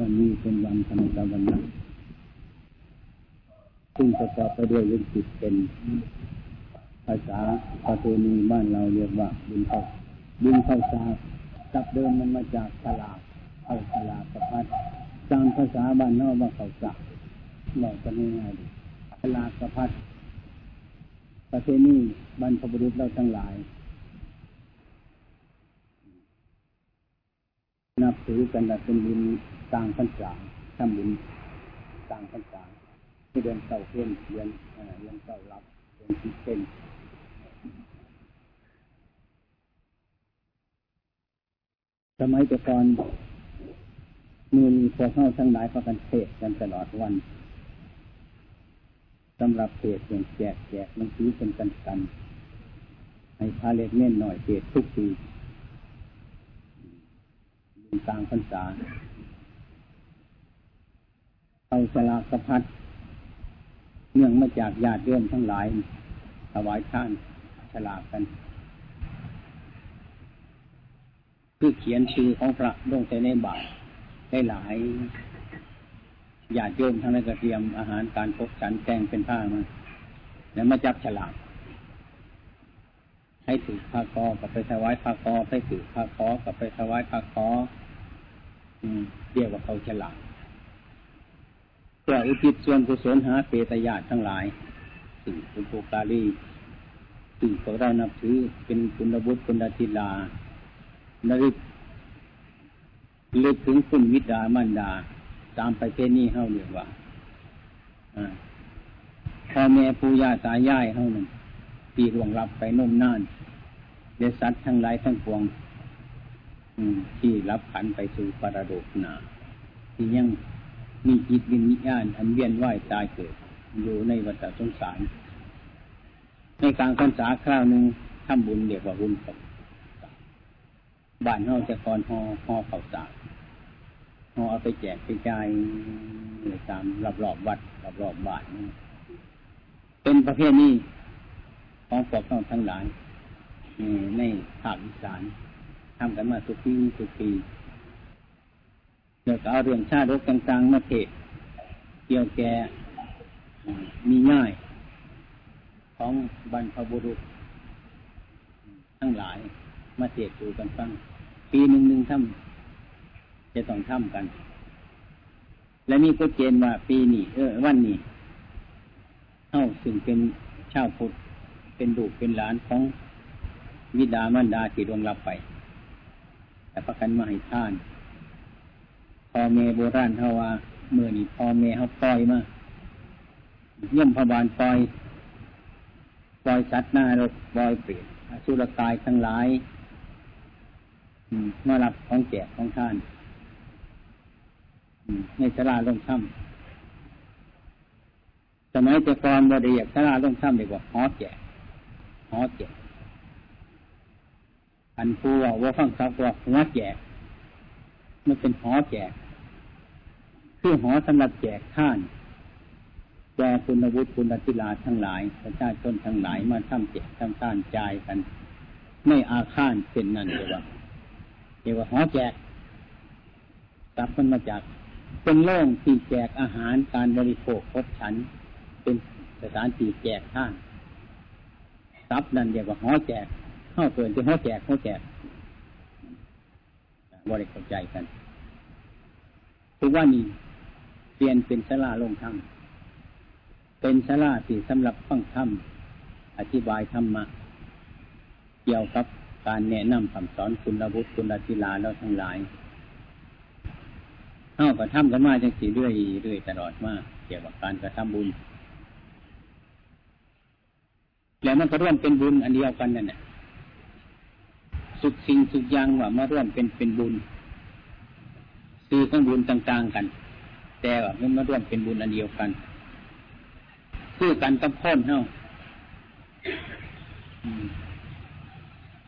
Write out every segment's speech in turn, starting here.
วันนี้เป็นวันธรรมดาวันนั้นซึ่งประกอบไปด้วยวิจิตเป็นภาษาประเพณีบ้านเราเรียกว่าบุญเข้าบุญเข้าสาจับเดิมมันมาจากตลาดเข้าตลาดประพัดตามภาษาบ้านนอกว่าเขาสักบอกกันง่ายๆตลาดประพัดประเพณีบรรพบุรุษเราทั้งหลายนับถือกันเป็นบุญ ต่างพรรษาทำบุญต่างพรรษาที่เดือนเก่าเพื่อนเดือนเดือนเก่ารับเดือนที่เป็นสมัยแต่ก่อนมือมีพวกเข้าทั้งหลายพากันเทศกันตลอดวันสำหรับเทศอย่างแจกแจกมันซื้อเป็นกันกันให้พาเล็กเน่นหน่อยเทศทุกปีกลางพรรษา เอาสลากพัดเนื่องมาจากญาติโยมทั้งหลายถวายท่านฉลากกันคือเขียนชื่อของพระลงในบาตรได้หลายญาติโยมทั้งนั้นก็เตรียมอาหารการพบฉันแกงเป็นผ้ามาแล้วมาจับฉลากให้ถือผ้าคอกับไปถวายผ้าคอให้ถือผ้าคอกับไปถวายผ้าคอเรียกว่าเขาฉลาด เพื่ออุทิศส่วนกุศลหาเปตญาติทั้งหลายสิ่งคุณโภกาลีสิ่งพวกเรานับถือเป็นคุณบุตรคุณธิลานริกลึกถึงคุณวิดามันดา ตามไปเทนี่เฮาเรียกว่าพ่อแม่ปู่ย่าตายายเฮาหนึ่งปีหลวงรับไปนุ่มน่านเดสัตทั้งหลายทั้งปวงที่รับขันไปสู่ปรโดกนาที่ยัง มีจิตวิญญาณอันเวียนว่ายตายเกิด อยู่ในวัฏสงสาร ในกลางพรรษาคราวหนึ่งทำบุญเดียกว่าบุญกับบ้านเฮาจะกรหอหอเข่าสารหอเอาไปแจกไปจ่ายตามรอบรอบวัดรอบรอบบ้านเป็นประเภทนี้ของพวกเราทั้งหลายในภาคอีสานทำกันมาทุกปีทุกปี เดี๋ยวก็เอาเรื่องชาติรกต่างๆ มาเทศเกี่ยวแก่มีง่าย ของบรรพบุรุษ ทั้งหลายมาเทศดูกันฟัง ปีหนึ่งหนึ่งทำจะต้องทำกัน และนี่ก็เกณฑ์ว่าปีนี้เออ วันนี้เท่าซึ่งเป็นชาวพุทธเป็นดูเป็นหลานของวิดามันดาที่ดวงรับไปแต่ประกันมาให้ท่าน พ่อเมโบราณเขาว่าเมื่อนี้พ่อเมเขาปล่อยมาเยี่ยมพบาลปล่อย ปล่อยสัตว์หน้ารถปล่อยเปรตสุรกายทั้งหลายมารับของแจกของท่านในสลาลงถ้ำสมัยแต่ก่อนบริยกสลาลงถ้ำเรีกว่าหอแจกหอแจกอันผู้ว่าว่าฟังซับว่าหัวแจก มันเป็นหอแจก คือหอสำหรับแจกท่าน แจกคุณวุฒิคุณธิลาทั้งหลายประชาชนทั้งหลายมาทำแจกทำท่านจ่ายกัน ไม่อาฆานเป็นนั่นเดียวว่าเรียกว่าหอแจกตับมันมาจาก เป็นโล่งที่แจกอาหารการบริโภคครบฉัน เป็นสถานที่แจกท่านทรัพย์นั่นเรียกว่าหอแจกเข้าเกินที่หอแจกหอแจก บริเข้าใจกันถือว่านี่เปลี่ยนเป็นสลาลงธรรมเป็นสลาที่สำหรับฟังธรรมอธิบายธรรมะเกี่ยวกับการแนะนำคำสอนคุณวุฒิคุณธิลาแล้วทั้งหลายเข้ากับทำกันมาจังสีเรื่อยเรื่อยตลอดมาเกี่ยวกับการกระทำบุญแล้วมันก็ร่วมเป็นบุญอันเดียวกันนั่นแหละ สุดสิ่งสุดอย่างว่ามาร่วมเป็นเป็นบุญคือของบุญต่างๆกัน แต่ว่ามันมาร่วมเป็นบุญอันเดียวกันคือกันกับพ้นเนาะ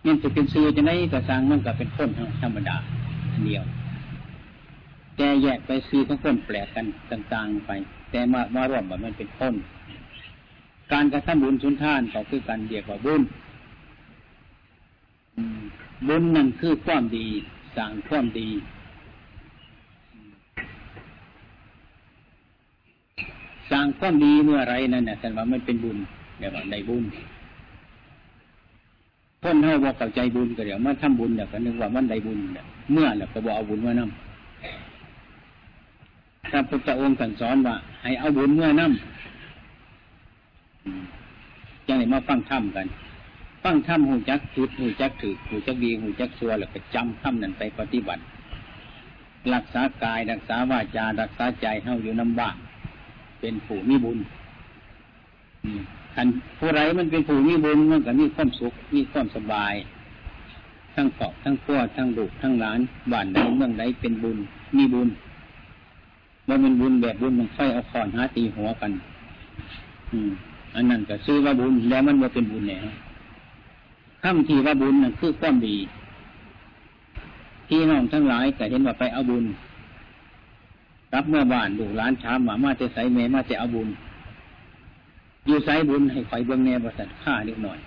นี่จะเป็นซื้อจะไหนกระสังมันก็เป็นพ้นเนาธรรมดาอันเดียวแต่แยกไปซื้อของพ้นแปลกกันต่าง ๆไป แต่มามาร่วมแบบมันเป็นพ้นการกระทำบุญสุนทานก็คือการเดียกว่าบุญ บุญนั่นคือความดีสั่งความดี สร้างความดีเมื่อไรนั่นน่ะแต่ว่ามันเป็นบุญเดี๋ยวว่าได้บุญคนเฮาบอกเข้าใจบุญก็เดี๋ยวมาทำบุญเดี๋ยวก็นึกว่ามันได้บุญเมื่อแล้วก็บอกเอาบุญเมานำพระพุทธองค์สั่งสอนว่า ให้เอาบุญเมื่อนำจังไหนมาฟังธรรมกัน ฟังธรรมหูจักผิดหูจักถือหูจักดีหูจักซัวแล้วก็จำธรรมนั้นไปปฏิบัติ รักษากายรักษาวาจารักษาใจเฮาอยู่น้ำบ้านเป็นผู้มีบุญคันผู้ไรมันเป็นผู้มีบุญมันก็มีความสุขมีความสบาย ทั้งครอบทั้งพ่อทั้งลูกทั้งหลานบ้านใดเมืองใดเป็นบุญ มีบุญว่ามันบุญแบบบุญมันไฟเอาขอนหาตีหัวกัน อืม อันนั้นก็ซื้อว่าบุญแล้วมันว่าเป็นบุญแล้ว คำที่ว่าบุญนั่นคือความดีที่น้องทั้งหลายก็เห็นว่าไปเอาบุญรับเมื่อบ้านดูร้านชามมามาจะใส่เมมาจะเอาบุญ อยู่ใส่บุญให้ไฟเบื้องแนบริษัทฆ่าเล็กหน่อย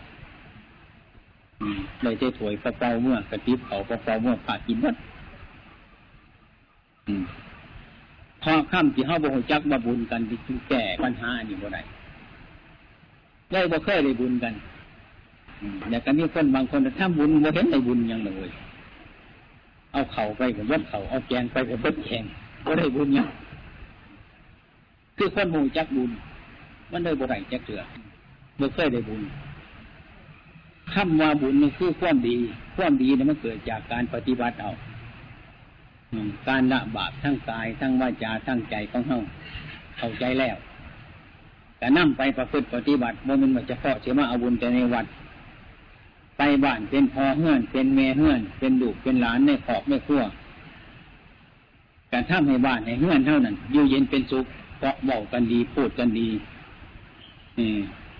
เลยจะถวยเปล่าเมื่อกระติบเขาเปล่าเมื่อผ่ากินวัดพอข้ามที่เขาบอกจักมาบุญกันที่แก่ปัญหานี่บ่ได้ได้บ่เคยได้บุญกัน แต่ก็มีคนบางคนถ้าบุญบ่เห็นได้บุญยังเลยเอาเข่าไปกับวัดเข่าเอาแกงไปกับวัดแกงบ่ได้บุญยังคือคนหูจักบุญ มันได้บ่ได้จักเถื่อบ่เคยได้บุญคำว่าบุญนี่คือความดี ความดีเนี่ยมันเกิดจากการปฏิบัติเอาการละบาปทั้งกายทั้งวาจาทั้งใจของเฮาเข้าใจแล้วแต่นั่งไปประพฤติปฏิบัติว่ามันมาจะเพาะเชื่อมาเอาบุญแต่ในวัด ไปบ้านเป็นพ่อเฮือน เป็นแม่เฮือน เป็นลูกเป็นหลานในขอบไม่ขั้วการทำให้บ้านให้เฮือนเท่านั้นอยู่เย็นเป็นสุขเพราะบอกกันดีพูดกันดีนี่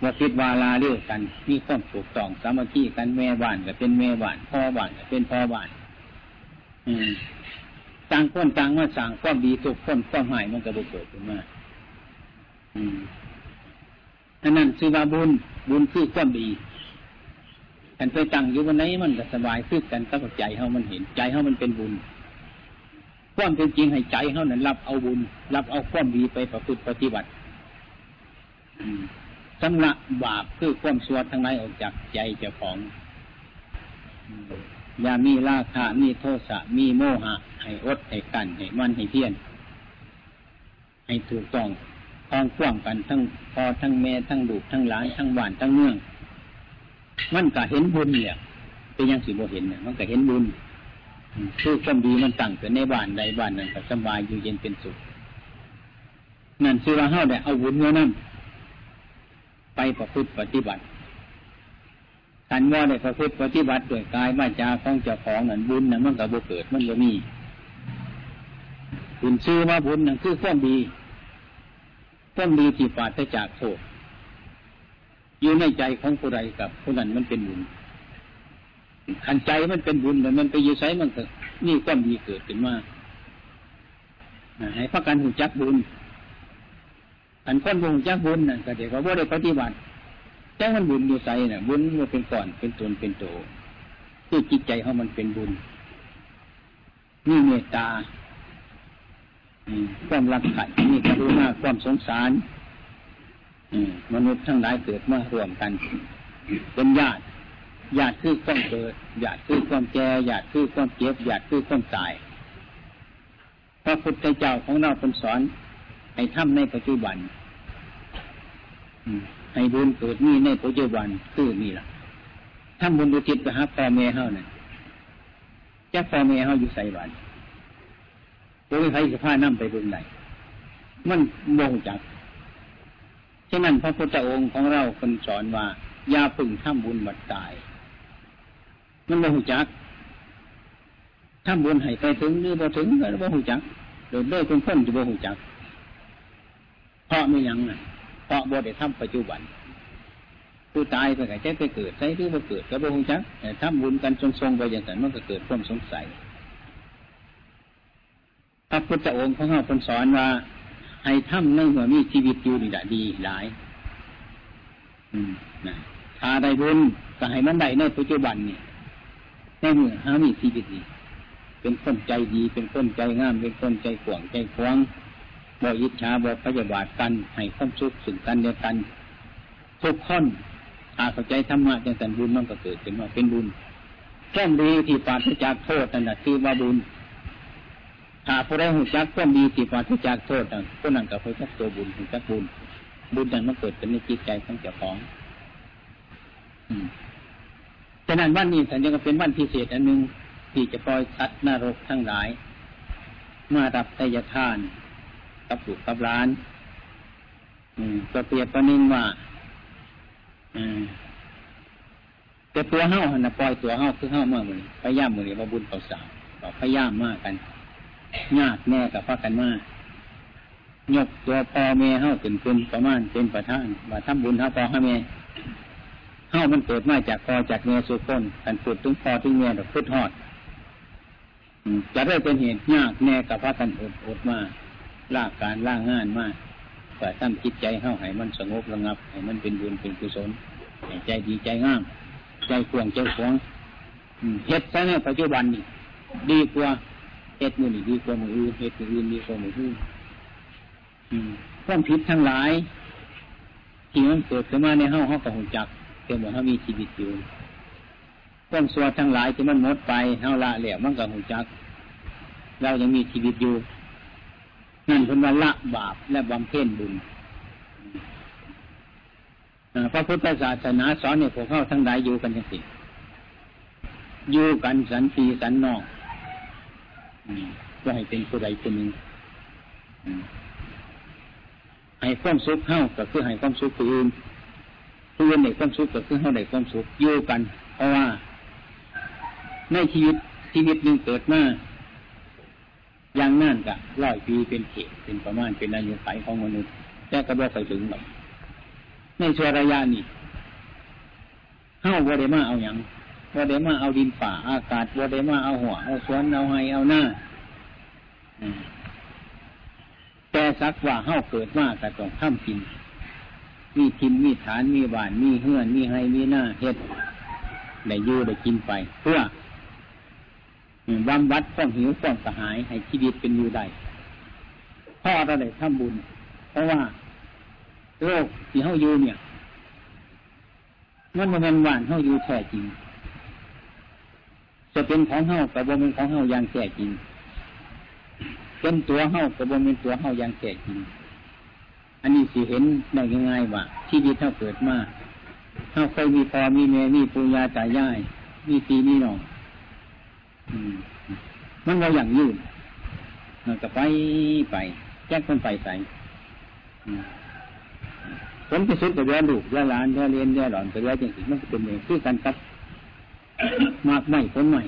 ว่าคิดวาลาเรื่องกัน มีความถูกต้องสามัคคีกันแม่บ้านก็เป็นแม่บ้านพ่อบ้านก็เป็นพ่อบ้าน อืมต่างคนต่างว่าสั่งความดีทุกคนความหายมันก็บเกิดขึ้นมาอืมอันนั้นคือว่าบุญบุญคือความดี กันไปตั้งอยู่วันไหนมันก็สบายคือกันกับใจเขามันเห็นใจเขามันเป็นบุญความเป็นจริงให้ใจเขานั้นรับเอาบุญ รับเอาความดีไปประพฤติปฏิบัติสำละบาปคือความสวดทั้งหลายออกจากใจเจ้าของอย่ามีราคะมีโทสะมีโมหะ ให้อดให้กันให้มันให้เพียรให้ถูกต้องคลองกว้างกันทั้งพอทั้งแม่ทั้งลูกทั้งหลานทั้งบ้านทั้งเมือง มันก็เห็นบุญเนี่ยเป็นยังสิบ่เห็นเนี่ยมันก็เห็นบุญคือความดีมันตั้งเกิดในบ้านใดบ้านนั้นก็สบายอยู่เย็นเป็นสุขนั่นคือว่าเฮาได้เอาบุญเมื่อนั้นไปประพฤติปฏิบัติขันว่าได้ประพฤติปฏิบัติด้วยกายวาจาของเจ้าของนั่นบุญนั่นมันก็บ่เกิดมันก็มีบุญชื่อว่าบุญนั่นคือความดีความดีที่ปราศจากโทษ อยู่ในใจของผู้ใดกับผู้นั้นมันเป็นบุญขันใจมันเป็นบุญแต่มันไปยื้อใช้มันเถอะนี่ความดีเกิดขึ้นมาให้พักกันหูจักบุญขันคนหูจักบุญน่ะก็เดี๋ยวเขาบ่ได้ปฏิบัติจ้ามันบุญอยู่ใส่น่ะบุญมันเป็นก่อนเป็นตนเป็นโตคือจิตใจเขามันเป็นบุญนี่เมตตาความรักใคร่มีกรุณาความสงสาร มนุษย์ทั้งหลายเกิดมารวมกัน เป็นญาติญาติคือความเกิดญาติคือความแก่ญาติคือความเจ็บญาติคือความตาย พระพุทธเจ้าของเราเป็นสอนให้ทำในปัจจุบันให้บุญเกิดมีในปัจจุบันคือนี่แหละทำบุญดุจิตไปหาพ่อแม่เฮาเนี่ยจะพ่อแม่เฮาอยู่ใส่บันโดยใครจะพานั่ไปบุญไหนมันโมงจักะนั้นพระพุทธองค์ของเราคนสอนว่าอย่าพึ่งทำบุญบัดตาย มันโมงจักทำบุญให้ไปถึงหรือบ่ถึงก็บ่หูจักโดยด้วยคนคนจะบ่หูจัก เพราะไม่ยังน่ะเพราะบ่ได้ทำปัจจุบันผู้ตายไปไงแค่ไปเกิดใช่หรือบ่เกิดก็บ่หูจักแต่ทำบุญกันทรงๆไปอย่างนั้นมันก็เกิดความสงสัยพระพุทธองค์ของเราเป็นสอนว่า ให้ทำในเมื่อมีชีวิตอยู่นี่แหละดีหลายอืมนะถ้าได้บุญก็ให้มันได้ในปัจจุบันนี่ในเมื่อหามีชีวิตดีเป็นคนใจดี เป็นคนใจงาม เป็นคนใจขวงใจขวงบ่อิจฉาบ่พยาบาทกัน ให้ความสุขสึ่งกันเดียวกันทุกคนอาเข้าใจธรรมะจังสันบุญมันก็เกิดขึ้นมาเป็นบุญแค่ดีที่ปราศจากโทษนั่นแหะคือว่าบุญ ถ้าผู้ใดหูจักความดีที่ปราศจากโทษนั่นผู้นั้นก็เพื่อจักตัวบุญหูจักบุญ บุญนั้นมันเกิดขึ้นในจิตใจของเจ้าของฉะนั้นวันนี้สัญญาก็เป็นวันพิเศษอันหนึ่งที่จะปล่อยสัตว์นรกทั้งหลาย มารับไตยทานกับลูกกับร้าน อืมก็เปรียบประนิ่งว่าอืมแต่ตัวเฮ้าหันปล่อยตัวเฮ้าคือเฮ้าเมื่อมือพยายามมือนี้มาบุญเ่าสาวพยายามมากกัน ยากแน่กับพักกันมายกตัวพ่อแม่เฮ้าขึ้นขึ้นประมาณเป็นประธานว่าทำบุญเฮ้าพ่อเฮ้าแม่เฮ้ามันเกิดมาจากพ่อจากแม่สุก้นกันฝึกถึงพ่อถึงแม่ดอกพุทธอดจะได้เป็นเหตุยากแน่กับพักกันอดอดมาลากการล่างงานมากแต่ทำจิตใจเฮ้าให้มันสงบระงับให้มันเป็นบุญเป็นกุศลใจดีใจงาม ใจขวงใจขวงเฮ็ดซะในปัจจุบันนี่ดีกว่า เฮ็ดมือนี่ดีกว่ามืออื่นเฮ็ดมืออื่นดีกว่ามืออื่นความผิดทั้งหลายที่มันเกิดขึ้นมาในห้องห้องกับหุ่นจักเพียงแต่เขามีชีวิตอยู่ความสัวทั้งหลายที่มันหมดไปเฮาละเหลี่ยมันกับหุ่นจัก เรายังมีชีวิตอยู่นั่นเป็นวันละบาปและบำเพ็ญบุญพระพุทธศาสนาสอนเนี่ยพวกเข้าทั้งหลายอยู่กันยังสิอยู่กันสันติสันนอก ก็ให้เป็นผู้ใดคนหนึ่งให้ความสุขเข้าก็คือให้ความสุขผู้อื่นผู้อื่นได้ความสุขก็คือเข้าได้ความสุขอยู่กัน เพราะว่าในชีวิตชีวิตหนึ่งเกิดมาอย่างนั่นกะร้อยปีเป็นเขตเป็นประมาณเป็นอายุไขของมนุษย์แต่ก็ไม่ไปถึงหรอกในช่วงระยะนี้เฮ้าบวเดมาเอาอย่าง บวเดมาเอาดินป่าอากาศบวเดมาเอาหัวเอาสวนเอาไฮเอาหน้าแต่สักว่าเฮ้าเกิดมาแต่ต้องข้ามกิน มีกินมีฐานมีบ้าน มีเฮือน มีไฮมีหน้าเฮ็ดได้ยู่ได้กินไป เพื่อบำบัดความหิวความกระหาย ให้ชีวิตเป็นอยู่ได้พ่อเราได้ทำบุญ เพราะว่าโรคที่เฮาอยู่เนี่ย มันมันหวานเฮาอยู่แท้จริง จะเป็นของเฮากับบ่เป็นของเฮาอย่างแท้จริงเป็นตัวเฮากับบ่เป็นตัวเฮาอย่างแท้จริง อันนี้สิเห็นได้ง่ายๆว่าชีวิตเฮาเกิดมาเฮาเคยมีพ่อมีแม่มีปู่ย่าตายายมีปีมีน้องมันเราอย่างยืนมันก็ไปไปแจ้งคนไปใส่ผลที่สุดก็เรียนลูกเรียนหลานเรียนเรียนเรียนหลอนก็เรียนจริงๆมันเป็นเองคือกันกับ มากไม่ผลใหม่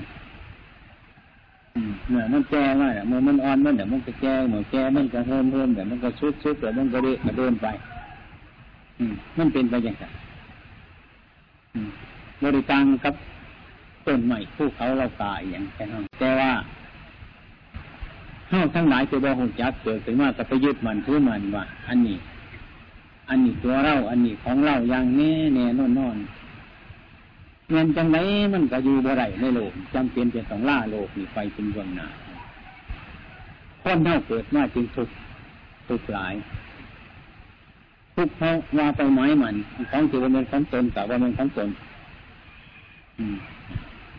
เนี่ยมันแก่มากเมื่อมันอ่อนมันเดี๋ยวมันก็แก่เมื่อแก่มันก็เพิ่มเพิ่มเดี๋ยวมันก็ชุดชุดเดี๋ยวมันก็เดินก็เดินไป อืม มันเป็นไปอย่างไรบริการกับต้นใหม่ผู้เขาเราตายอย่างแค่นั้นแต่ว่าเ้าทั้งหลายจะบอกหงจักเกิดขึ้นมาจะไปยึดมันถือมันว่า อันนี้ อันนี้ตัวเรา อันนี้ของเราอย่างแน่แน่นอนนอน เงินจังไรมันก็อยู่บ่ไรในโลกจำเป็นจะต้องล่าโลกนี่ไปเป็นเบื้องหน้าคนเท่าเกิดมาจึงทุกทุกหลาย ทุกเขาะว่าไปไม้มันของที่ว่าเป็นของตนกับว่าเป็นของตน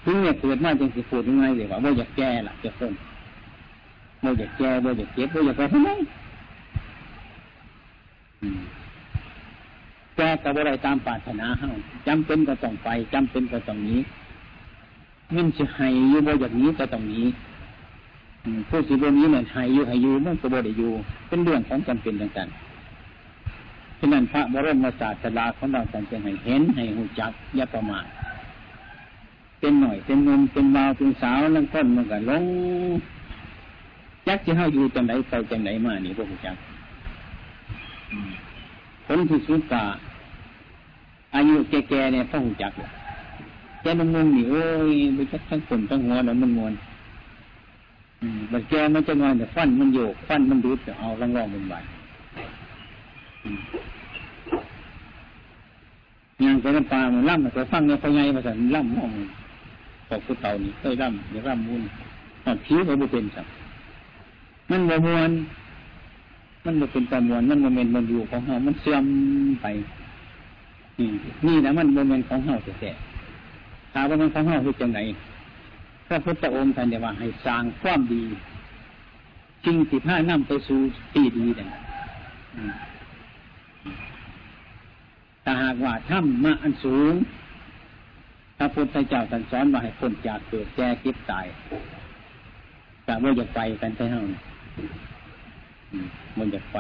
ถึงเนี่ยเกิดมาจึงสิพูดยังไงเลยว่าว่าอยากแก่ล่ะจะคนว่าอยากแก่ว่าอยากเก็บว่าอยากไปทำไม แกกับอะไรตามปรารถนาเฮาจำเป็นก็ต้องไปจำเป็นก็ต้องนี้มันจะให้อยู่บ่อย่างนี้ก็ต้องนี้ผู้สิบนี้เนี่ยให้อยู่ให้อยู่มันก็บ่ได้อยู่ เป็นเรื่องของจำเป็นต่างๆฉะนั้นพระบรมศาสดาของเราจำเป็นให้เห็นให้หูจักอย่าประมาทเป็นหน่อยเป็นนมเป็นบ่าวเป็นสาวนั่งต้นมันก็ลงจักที่เฮาอยู่จังไหนไปจังไหนมานี่พวกจักผลที่สุดกา อายุแก่ๆเนี่ยพ่อหูจักเลยแกมันงงนี่โอ้ยไปชักทั้งคนทั้งหัวแล้วมันงวนบัดแกมันจะงอนแต่ฟันมันโยก ฟันมันดูดเอาล่องๆเป็นใบยังไปน้ำปลามันล่ำแต่ฟังเนี่ยพอไงมาสั่นล่ำมองพอกผู้เต่านี่เคยล่ำเดี๋ยวล่ำมุนตอนผิวก็บุเป็นสักมันบวมวนมันมันเป็นประมวลมันโมเมนต์มันอยู่ของเฮามันเสื่อมไป นี่นะมันโมเมนต์ของเฮาแท้ๆถามว่ามันของเฮาคือจังไหนพระพุทธองค์ท่านเดียว่าให้สร้างความดีจริงสิผ้านำไปสู่ที่ดีเด่หากว่าถ้ำมาอันสูงพระพุทธเจ้าท่านสอนมาให้คนจากเกิดแก่เก็บตายแต่ว่าจะไปกันใช่เท่านี้มันจะไป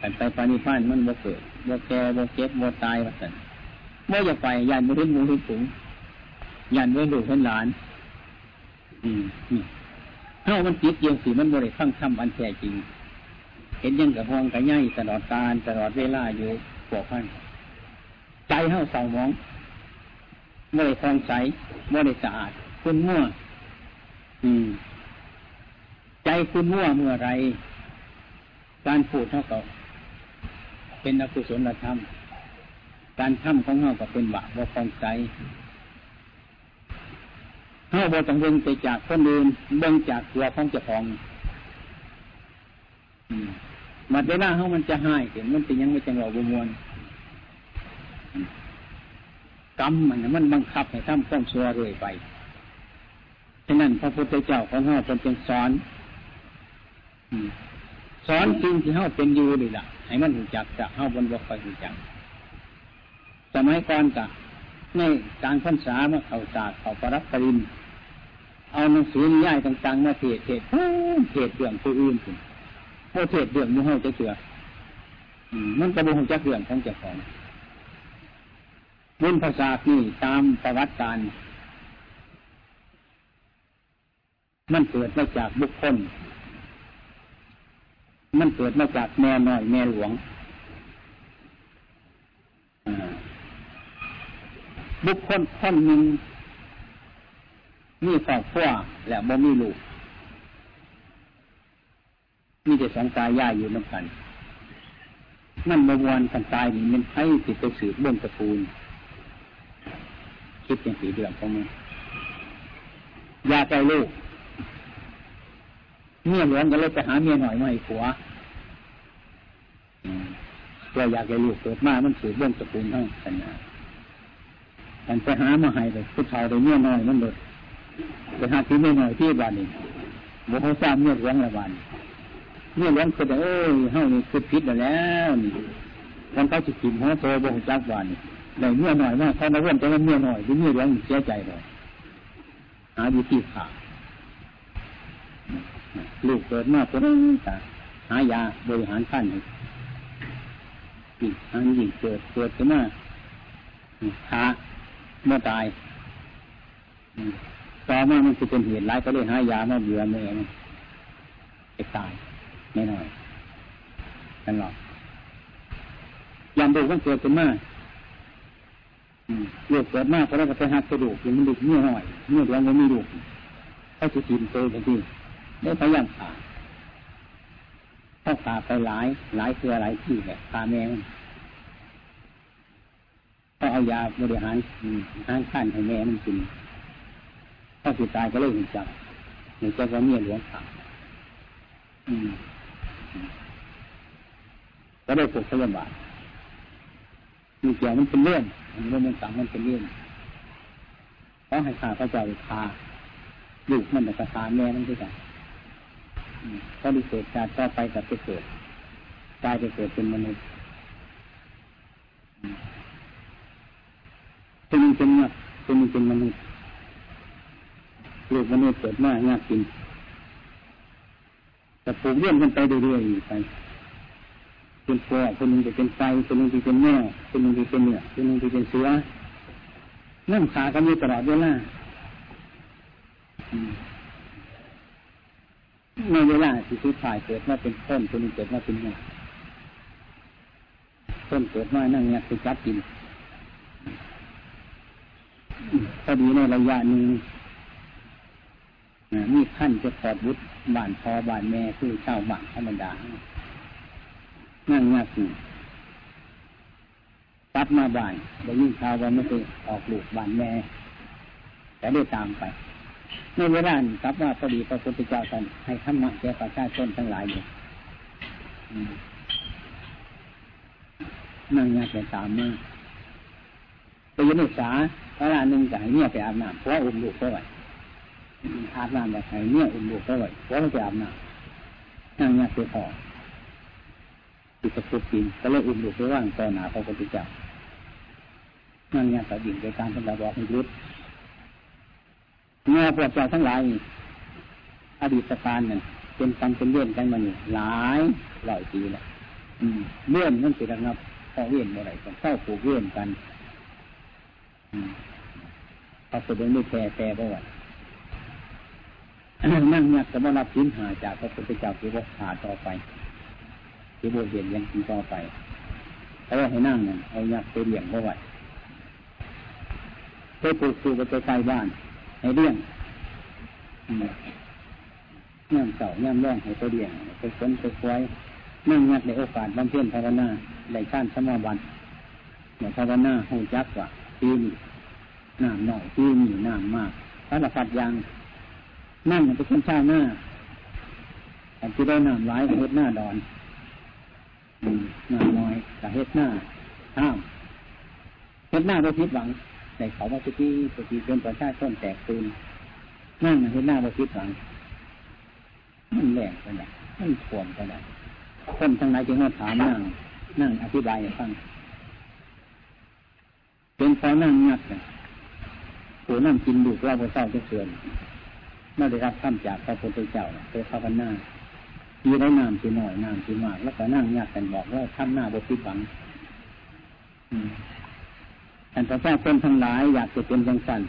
กันไปปานิพานมันบ่เกิดบ่แก่บ่เก็บบ่ตายว่าสันเมื่อจะไปยันบ่เห็นมูเห็นฝูงยันบ่ดูเห็นหลาน อืมนี่เท่ามันจิตเยียงสีมันบริฟังธรรมอันแท้จริง เห็นยังกับห้องกับย่ายตลอดการตลอดเวลาอยู่ปวกพันใจเท่าเสามองบริฟองใสบริสะอาดคุณมั่ว อืม ใจคุณมั่วเมื่อไร การพูดเท่ากับ เป็นอกุศลธรรม การทำของเท่ากับเป็นบาปว่าฟองใสเฮาบ่ต้องเบิ่งไปจากคนอื่นเบิ่งจากตัวของเจ้าของมัดเวลาเฮามันจะหายเห็นมันเป็นยังไม่จังเราบมวนกรรมมันมันบังคับให้ทำความชั่วเรื่อยไปฉะนั้นพระพุทธเจ้าของเฮาเป็นเป็นสอนสอนจริงที่เฮาเป็นอยู่นี่ล่ะ ให้มันหูจักจะเฮาบนบกไปหูจักสมัยก่อนกะในการพันษามาเขาศาสตร์เขาปรับปรินเอาหนังสือนิยายต่างๆมาเทศเทศเทศเรื่องผู้อื่นคุณโอเทศเรื่องมุ่งเฮาจะเชื่อมันกระบุงจักเรื่องของเจ้าของรุ่นภาษาที่ตามประวัติการ มันเกิดมาจากบุคคล มันเกิดมาจากแม่น้อยแม่หลวงบุคคลคนหนึ่งมีครอบครัวและบ่มีลูกมีแต่สองตายายอยู่น้ำกัน นั่นบวรกันตายนี่มันให้ติดไปสืบเบื้องตระกูลคิดอย่างสีเดือดของมึงยาใจลูกเมียหลวงก็เลยไปหาเมียหน่อยมาให้ผัว เราอยากให้ลูกเกิดมามันสืบเบื้องตระกูลเท่าสัญญามันไปหามาให้เลยผู้ชายเลยเมียน้อยมันเลยไปหาที่เมียน้อยที่บ้านนี้บอกเขาสร้างเมียหลวงละบ้านเมียหลวงคือเอ้ยเฮ้านี่คือพิษแล้วนี่มันเขาจะกินหัวโตบ่งจักบ้านนี่ได้เมียน้อยมากเขามาเว้นแต่ว่าเมียน้อยหรือเมียหลวงเสียใจเลยหาวิธีขาลูกเกิดมาเป็นตาหายาบริหารขั้นให้ ยิ่งหายิ่งเกิดเกิดขึ้นมาขาเมื่อตายต่อมามันจะเป็นเหตุร้ายก็เลยหายามาเบื่อเมื่อไงไปตายไม่น้อยกันหรอกยามดูมันเกิดขึ้นมาเลือดเกิดมากเพราะเราไปหักกระดูกมันดุเมื่อหน่อยเมื่อเราไม่มีดูกเขาจะกินโตทันทีได้พยายามขา ถ้าขาไปหลาย หลายเสือหลายที่แบบขาแมงก็เอายาบริหารห้างขั้นให้แม่มันกินถ้าสุดตายก็เลยเห็นจับเห็นจับว่าเมียหลวงขาก็ได้ปกพยาบาลมีเกี่ยวมันเป็นเรื่องมันไม่เป็นสังมันเป็นเรื่องเพราะให้ขาพระเจ้าคาลูกมันแต่คาแม่มันด้วยกัน ก็ดีเกิดการต่อไปกับไปเกิดกลายไปเกิดเป็นมนุษย์เป็นเป็นเนี่ยเป็นเป็นมนุษย์ลูกมนุษย์เกิดมากยากกินแต่ปลูกเรื่องกันไปเรื่อยๆไปเป็นพ่อคนหนึ่งจะเป็นไฟคนหนึ่งจะเป็นแม่คนหนึ่งจะเป็นเนื้อคนหนึ่งจะเป็นเสือนั่งขากันอยู่ตลอดเวลา ในเวลาที่สุดท้ายเกิดมาเป็นต้นคนหนึ่งเกิดมาเป็นเนื้อต้นเกิดมานั่งเนี่ยคือจับกินพอดีในระยะหนี้มีขั้นจะขอดบุตรบ้านพอบ้านแม่คือเช่าบ้านธรรมดานั่งยากอยู่ตัดมาบ้านได้ยิ่งข่าวว่าไม่เคยออกลูกบ้านแม่แต่ได้ตามไป ในเวลานี้ครับว่าพอดีพระพุทธเจ้าท่านให้ธรรมะแก่ประชาชนทั้งหลายอยู่นั่งงานแต่ตามมาไปยืนศึกษาเวลาหนึ่งจะให้เนี่ยไปอาบน้ำเพราะอุ้มลูกเท่าไหร่อาบน้ำแบบไหนเนี่ยอุ้มลูกเท่าไหร่เพราะเราไปอาบน้ำนั่งงานไปพอติดตะกุบกินก็เลยอุ้มลูกไปว่างต่อหนาพระพุทธเจ้านั่งงานต่อดิ่งในการทำลายบอกให้ยุด เงาพวกเจ้าทั้งหลายอดีตการเนี่ยเป็นกันเป็นเลื่อนกันมาเนี่ยหลายหลายปีแล้วเลื่อนนั่นสิระงับพอเวียนเมื่อไรก็เข้าผูกเวียนกันพระพุทธไม่แพ้แพ้เพระว่านั่งเนี่ยจะมารับสินหาจากพระพุทธเจ้าที่ว่าขาต่อไปที่บวเรียนยังต่อไปเพราะว่าให้นั่งเนี่ยเอายักไปเลี้ยงเพราะว่าไปปลูกปลูกไปใกล้บ้าน ให้เลี้ยงย่ำเก่าย่ำร่องให้ไปเลี้ยงไปค้นไปควยนั่งยักในโอกาสบำเพ็ญภาวนาในขั้นสมาบันเนี่ยภาวนาหูจักว่าปีนี้น้ำหน่อยปีนี้น้ำมากถ้าเราพัดยางนั่นมันเป็นคนชาหน้าแต่ที่ได้น้ำร้ายเฮ็ดหน้าดอนน้ำน้อยกับเฮ็ดหน้าห้ามเฮ็ดหน้าเราพิดหวัง ในเขาว่าจะที่จะที่เป็นประชาชนแตกตื่นนั่งเฮ็ดหน้าเราพิดหวังมันแรงไปไหนมันขวมไปไหนคนทั้งหลายจึงมาถามนั่งนั่งอธิบายให้ฟังเป็นพอนั่งงัดเนี่ยผู้นั่งกินดูกเล่าพระเจ้าจะเกินเมื่อได้รับข้ามจากพระพุทธเจ้าเพื่อภาวนาทีได้น้ำทีหน่อยน้ำทีมาก แล้วก็นั่งงัดกันบอกว่าท่านหน้าบทิบัง ท่านพระเจ้าคนทั้งหลายอยากจะเป็นจังสัน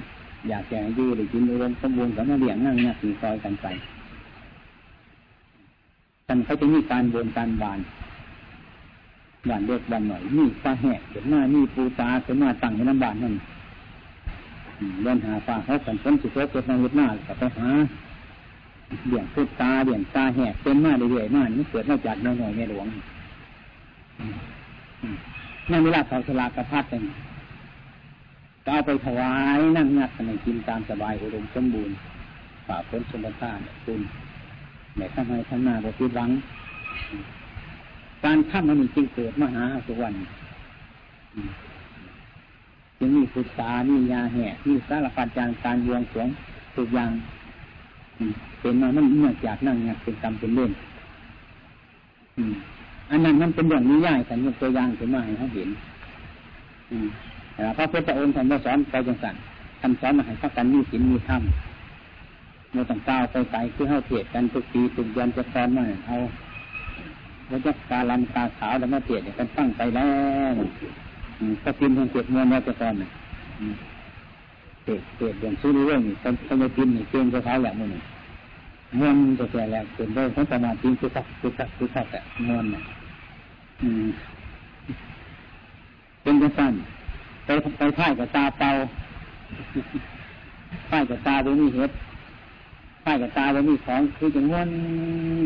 อยากแก่ยืดหรือกินอุดมสมบูรณ์กับมาเลี้ยงนั่งงัดสีซอยกันไปท่านเขาจะมีการเดินการบานบานเล็กบานหน่อยมีฟ้าแหกเห็นหน้ามีปูตาเห็นหน้าตั้งในน้ำบานนั่นเดินหาฟ้าเขาสันพ้นสุดเกิดในยุทธหน้าก็ไปหาเดี่ยงพุตาเดี่ยงตาแหกเป็นหน้าเรื่อยๆหน้านี่เกิดมาจากน้อยหน่อยในหลวงนั่นเวลาเขาสลากกระพัดเป็น ก็เอาไปถวายนั่งงัดกันกินตามสบายอุดมสมบูรณ์ฝ่าพ้นสมบัติเนี่ยคุณแม่ทำให้ทำหน้าบทิดหวัง การทำมันจึงเกิดมหาสุวรรณจึงมีสุตามียาแห่มีสารพัดจางการยวงสวงทุกอย่างเป็นมามันเนื่องจากนั่งเนี่ยเป็นกรรมเป็นเล่นอันนั้นมันเป็นอย่างนี้ย่ายแต่ยกตัวอย่างขึ้นมาให้เขาเห็น พระพุทธองค์ท่านสอนไปจังสันท่านสอนมาให้พักกันมีศีลมีธรรมเมื่อต้องก้าวไปไกลคือเข้าเทียดกันทุกปีทุกเดือนจะสอนมาเอาแล้วจะกาลันกาขาวแล้วมาเทียดกันตั้งไปแล้วก็พิมพ์ทางเจ็ดมวลแล้วจะสอนเทียดเทียดอย่างซื้อเรื่องนี่คนคนจะพิมพ์นี่เก่งจะขาแหละมันมวลจะแก่แล้วเป็นได้ทั้งประมาณจริงคือสักคือสักคือสักแต่มวลน่ะเป็นกระสัน ไปไปท่ายกับตาเปาท่ายกับตาโดยมีเหตุป้ายกับตาว่ามีของคือจะง้วน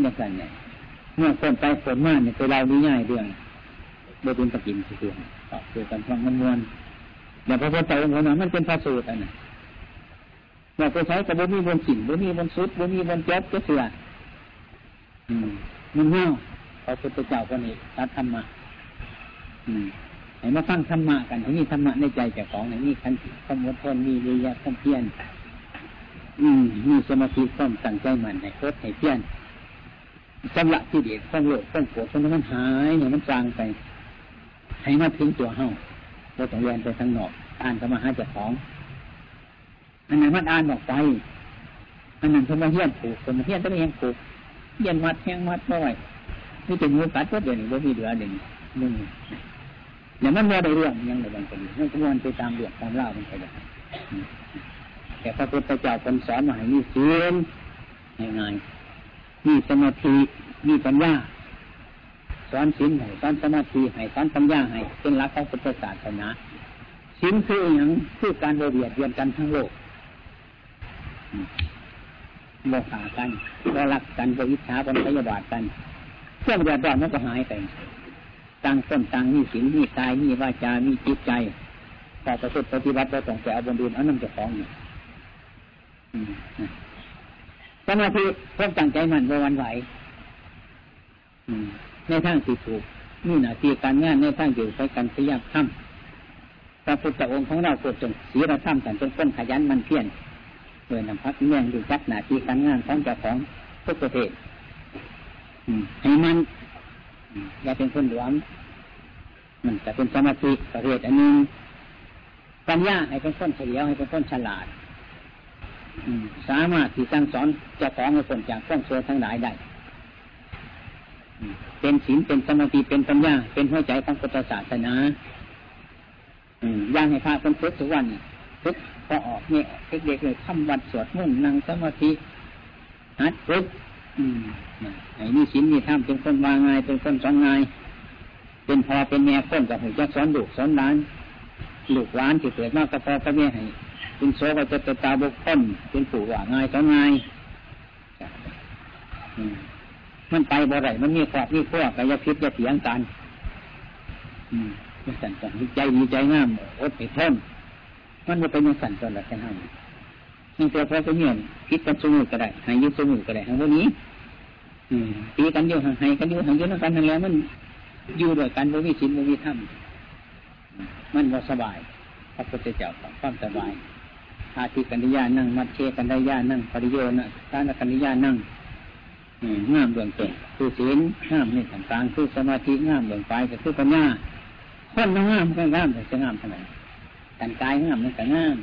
อย่างนั้นเนี่ยเมื่อคนไปคนมาเนี่ยไปเราดีง่ายเรื่องโดยเป็นตะกินสิเรื่องต่อเกี่ยวกับฟังมันมวนอย่างพระพุทธเจ้าองค์นั้นมันเป็นพระสูตรอันนั้นเราไปใช้กับบ่มีบนสิ่งบ่มีบนสุดบ่มีบนเจ็บก็เสืออืมมันเงาพระพุทธเจ้าคนนี้ตัดธรรมะอืม ให้มาฟังธรรมะกันให้มีธรรมะในใจแก่ของให้มีขันติความอดทนมีวิริยะความเพียรอืมมีสมาธิต้องตั้งใจมันให้โคตรให้เพี้ยนสำลักที่เด็ดต้องโลภต้องโกรธต้องมันหายเนี่ยมันจางไป ให้มาถึงตัวเฮาเราต้องเรียนไปทางนอกอ่านธรรมะหาจากของอันนั้นมันอ่านออกไปอันนั้นสมาเฮียนผูกสมาเฮียนต้องเฮียนผูกเฮียนมัดแห้งมัดบ่อยนี่เป็นงูกัดก็เดี๋ยวนี้ว่ามีเหลือหนึ่งหนึ่ง อย่างนั้นเมื่อได้เรื่องยังไดบางคนมันก็วนไปตามเรื่องตามเล่ามันไปเลยแต่พระพุทธเจ้าเป็นสอนมาให้มีศีลง่ายๆมีสมาธิมีปัญญาสอนศีลให้สอนสมาธิให้สอนปัญญาให้เป็นหลักของพุทธศาสนาศีลคืออย่างคือการเบียดเบียนกันทั้งโลกโมหากันก็รักกันก็อิจฉาเป็นพยาบาทกันเครื่องเดือดร้อนมันก็หายไป ต่างต้นต่างมีศีลมีกายมีวาจามีจิตใจแต่ประพฤติปฏิบัติเราต้องแต่เอาบนดินอันนั้นจะฟ้องอยู่สมาธิเพิ่มตั้งใจมันว่าวันไหวในทางที่ถูกนี่หนาทีการงานในทางอยู่ไปกันพยายามทำพระพุทธองค์ของเราโปรดจงศีลธรรมแต่เป็นคนขยันมันเพียรเพื่อนำพักเมี่ยงดูจักหนาทีการงานของเจ้าของทุกประเทศให้มัน อย่าเป็นคนหลวมมันจะเป็นสมาธิประเภทอันนึงปัญญาให้เป็นคนเฉลียวให้เป็นคนฉลาดสามารถที่สั่งสอนจะของให้คนจากข้องโซ่ทั้งหลายได้เป็นศีลเป็นสมาธิเป็นปัญญา เป็นหัวใจของพุทธศาสนาย่างให้พระเป็นพุทธทุกวันพุทธพอออกเนี่ยเด็กๆเลยทำวัดสวดมนต์นั่งสมาธิฮัดพุทธ ไอ้นี่ศีลนี่ทำเป็นคนวางไงเป็นคนสอนไงเป็นพอเป็นแม่คนกับหัวใจสอนลูกสอนหลานลูกหลานที่เกิดมากก็พอก็แม่ให้เป็นโซก็จะตาบุคคลเป็นผู้ว่าง่ายสอนง่ายมันไปบ่ไรมันมีความมีพวกกับยพิษยาเสียงกันอืมสั่นสั่นใจดีใจงามอดไปทนมันจะเป็นยังสั่นตอนละแค่ห้าม นี่ตัวพระจะเงียบคิดกันสมุก็ได้หายยึดสมุก็ได้ทั้งพวกนี้ อืมตีกันอยู่หายกันอยู่หายยึดกันทั้งแล้วมันอยู่ด้วยกันบ่มีชินบ่มีธรรมมันบ่สบาย พระพุทธเจ้าความสบาย อาทิกัญญานั่ง มัดเชกัญญานั่งปริโยนะทานกัญญานั่งงามเบื้องต้นคือศีลงามในต่างๆคือสมาธิงามเบื้องปลายก็คือปัญญาคนงามก็งามแต่จะงามเท่าไหร่แต่กายงามมันก็งาม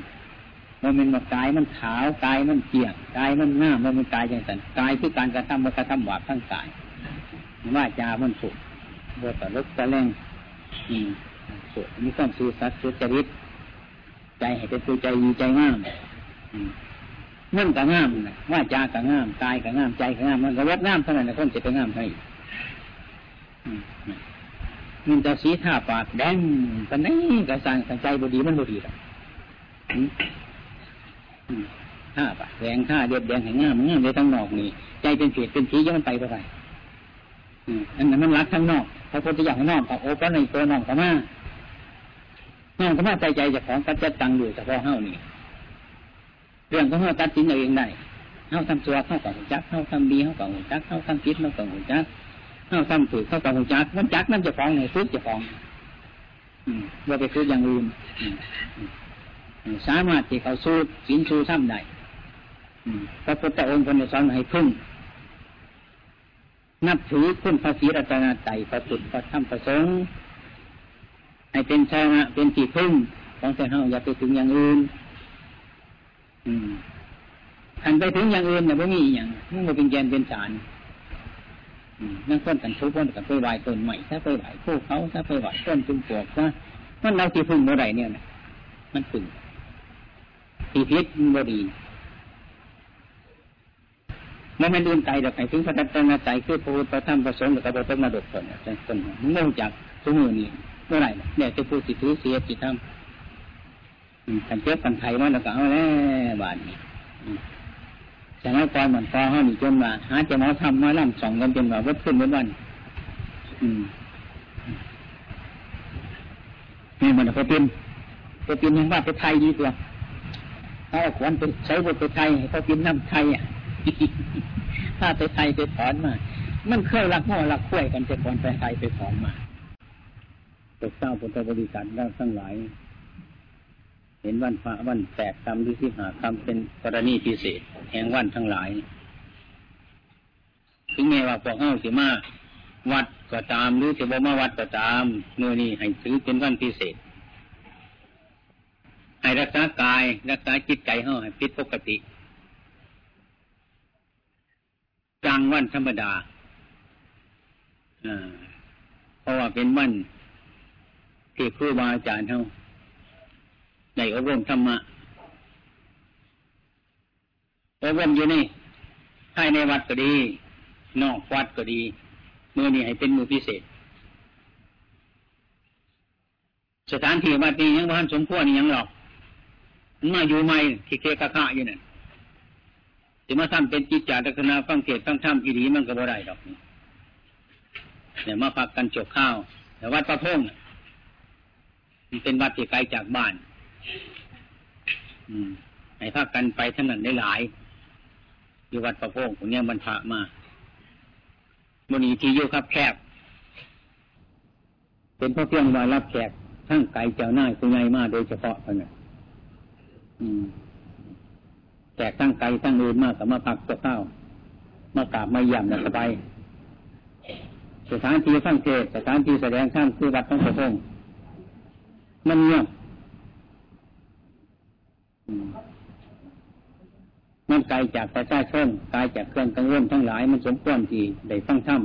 มันเป็นมากายมันขาวกายมันเกียงกายมันงามมันเป็นกายอย่างสันกายคือการกระทำมันกระทำบาปทั้งกายว่าจามันสุขบทตะลุกตะแรงอืมสุขมีความสื่อสัตย์สุจริตใจให้เป็นตัวใจดีใจงามนั่นก็งามนะว่าจาก็งามกายก็งามใจก็งามมันก็วัดงามเท่านั้นนะคนจะไปงามให้มันจะสีท่าปากแดงกันนี้กระสังใจบดีมันบดีหรอก ท่าปากแดงท่าเดียบแดงแห่งงามงามในทั้งนอกนี่ใจเป็นเผียเป็นผียังมันไปเท่าไหร่อันนั้นมันรักทั้งนอกพระพุทธเจ้าข้างนอกพระโอปะในตัวนอกก็มานองก็มาใจใจจะของกัจจตังอยู่เฉพาะเฮ้านี่เรื่องของเฮ้าตัดสินเองได้เฮ้าทำตัวเข้ากับหุ่นจักเฮ้าทำดีเฮ้ากับหุ่นจักเฮ้าทำผิดเฮ้ากับหุ่นจักเฮ้าทำถูกเฮ้ากับหุ่นจักมันจักนั่นจะฟ้องไหนซื้อจะฟ้องว่าไปซื้ออย่างอื่น สามารถที่เขาสู้สินสู้ทำได้พระพุทธองค์คนสอนให้พึ่ง นับถือคุณพระศรีรัตนตรัยพระสุดพระธรรมพระสงฆ์ให้เป็นชนะเป็นที่พึ่งของแต่เฮาอย่าไปถึงอย่างอื่นอืมขันไปถึงอย่างอื่นเนี่ยไม่มีอย่างมันเป็นแกนเป็นสารนั่งต้นกันทุกคนกันไปไหวต้นใหม่ถ้าไปไหวผู้เขาถ้าไปไหวต้นจุ่มปวกนะมันเราที่พึ่งเมื่อไรเนี่ยนะมันพึ่ง ที่พิษมันบดีมันไม่ลืมใจแต่ใครถึงพระตัตนใจคือพระพุทธธรรมประสงค์หรือพระพุทธมาดกคนเนี่ยต้นมันงงจากสมุนี่เมื่อไหร่เนี่ยจะพูดสิถือเสียจิตทำกันเจ็บกันไทยมันแล้วก็เอาแล้วบาดนี้จากนั้นตอนเหมันพอเขาหนีจนมาหาจะมาทำมาล่ำสองกันจนมาวัดขึ้นวันวันนี่มันก็เป็นก็เป็นยังว่าไปไทยดีกว่า ถ้าขวัญไปใช้บทไปไทยเขาเป็นน้ำไทยอะถ้าไปไทยไปถอนมา มันเคยรักมั่วรักคุ้ยกันจะก่อนไปไทยไปถอนมาพวกเจ้าพุทธบริษัทแล้ทั้งหลาย เห็นวันพระวันแปดคำหรือที่หาคำเป็นกรณีพิเศษ แห่งวันทั้งหลาย ถึงแม้ว่าพวกเอ้าสิมาวัดก็ตามหรือสิบ่มาวัดก็ตามเมื่อนี้ให้ถือเป็นวันพิเศษ ให้รักษากาย รักษาจิตใจเฮาให้พิษปกติกลางวันธรรมดาเพราะว่าเป็นวันที่ครูบาอาจารย์เขาในอบรมธรรมะอบรมอยู่นี่ภายในวัดก็ดี นอกวัดก็ดีมือนี้ให้เป็นมือพิเศษ สถานที่วัดนี้ยังบ้านสมควรยังหรอก มันมาอยู่ใหม่ที่เคกะคะอยู่เนั่นจะมาทำเป็นจิตจารักษณะฟังเกตฟังธรรมอีดีมันก็บ่ได้ดอกเนี่ยมาพักกันจบข้าวแต่วัดประพงมันเป็นวัดที่ไกลจากบ้าน อืมให้พากันไปท่านั้นได้หลาย อยู่วัดประพงตรงนี้มันพระมามันนีที่อยู่ครับแคบ เป็นเพราะเพียงว่ารับแขกทั้งไก่เจ้าหน้าคุณใหญ่มาโดยเฉพาะเท่านั้น แขกทั้งไก่ทั้งอื่นมากกับมาพักตัวเต้ามากราบมาย่ำแล้วก็ไปสถานที่ฟังเทศสถานที่แสดงข้ามคือวัดต้องพระงมันเงียบมันไกลจากประชาชนไกลจากเครื่องกังวลทั้งหลาย มันสมควรที่ได้ฟังธรรม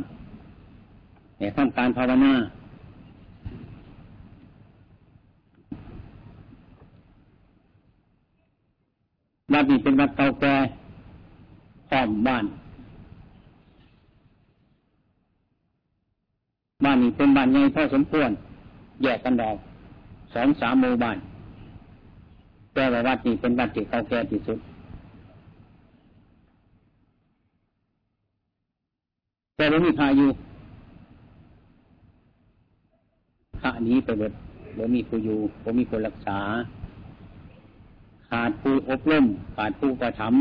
แต่ทำการภาวนา วัดนี้เป็นวัดเก่าแก่พร้อมบ้าน บ้านนี้เป็นบ้านใหญ่พอสมควร แยกกันดอกสองสามหมู่บ้านแต่ว่าวัดนี้เป็นวัดที่เก่าแก่ที่สุดแต่ไม่มีพายุพระนี้ไปเบิดบ่มีผู้อยู่บ่มีคนรักษา ขาดผู้อบรมขาดผู้ประถม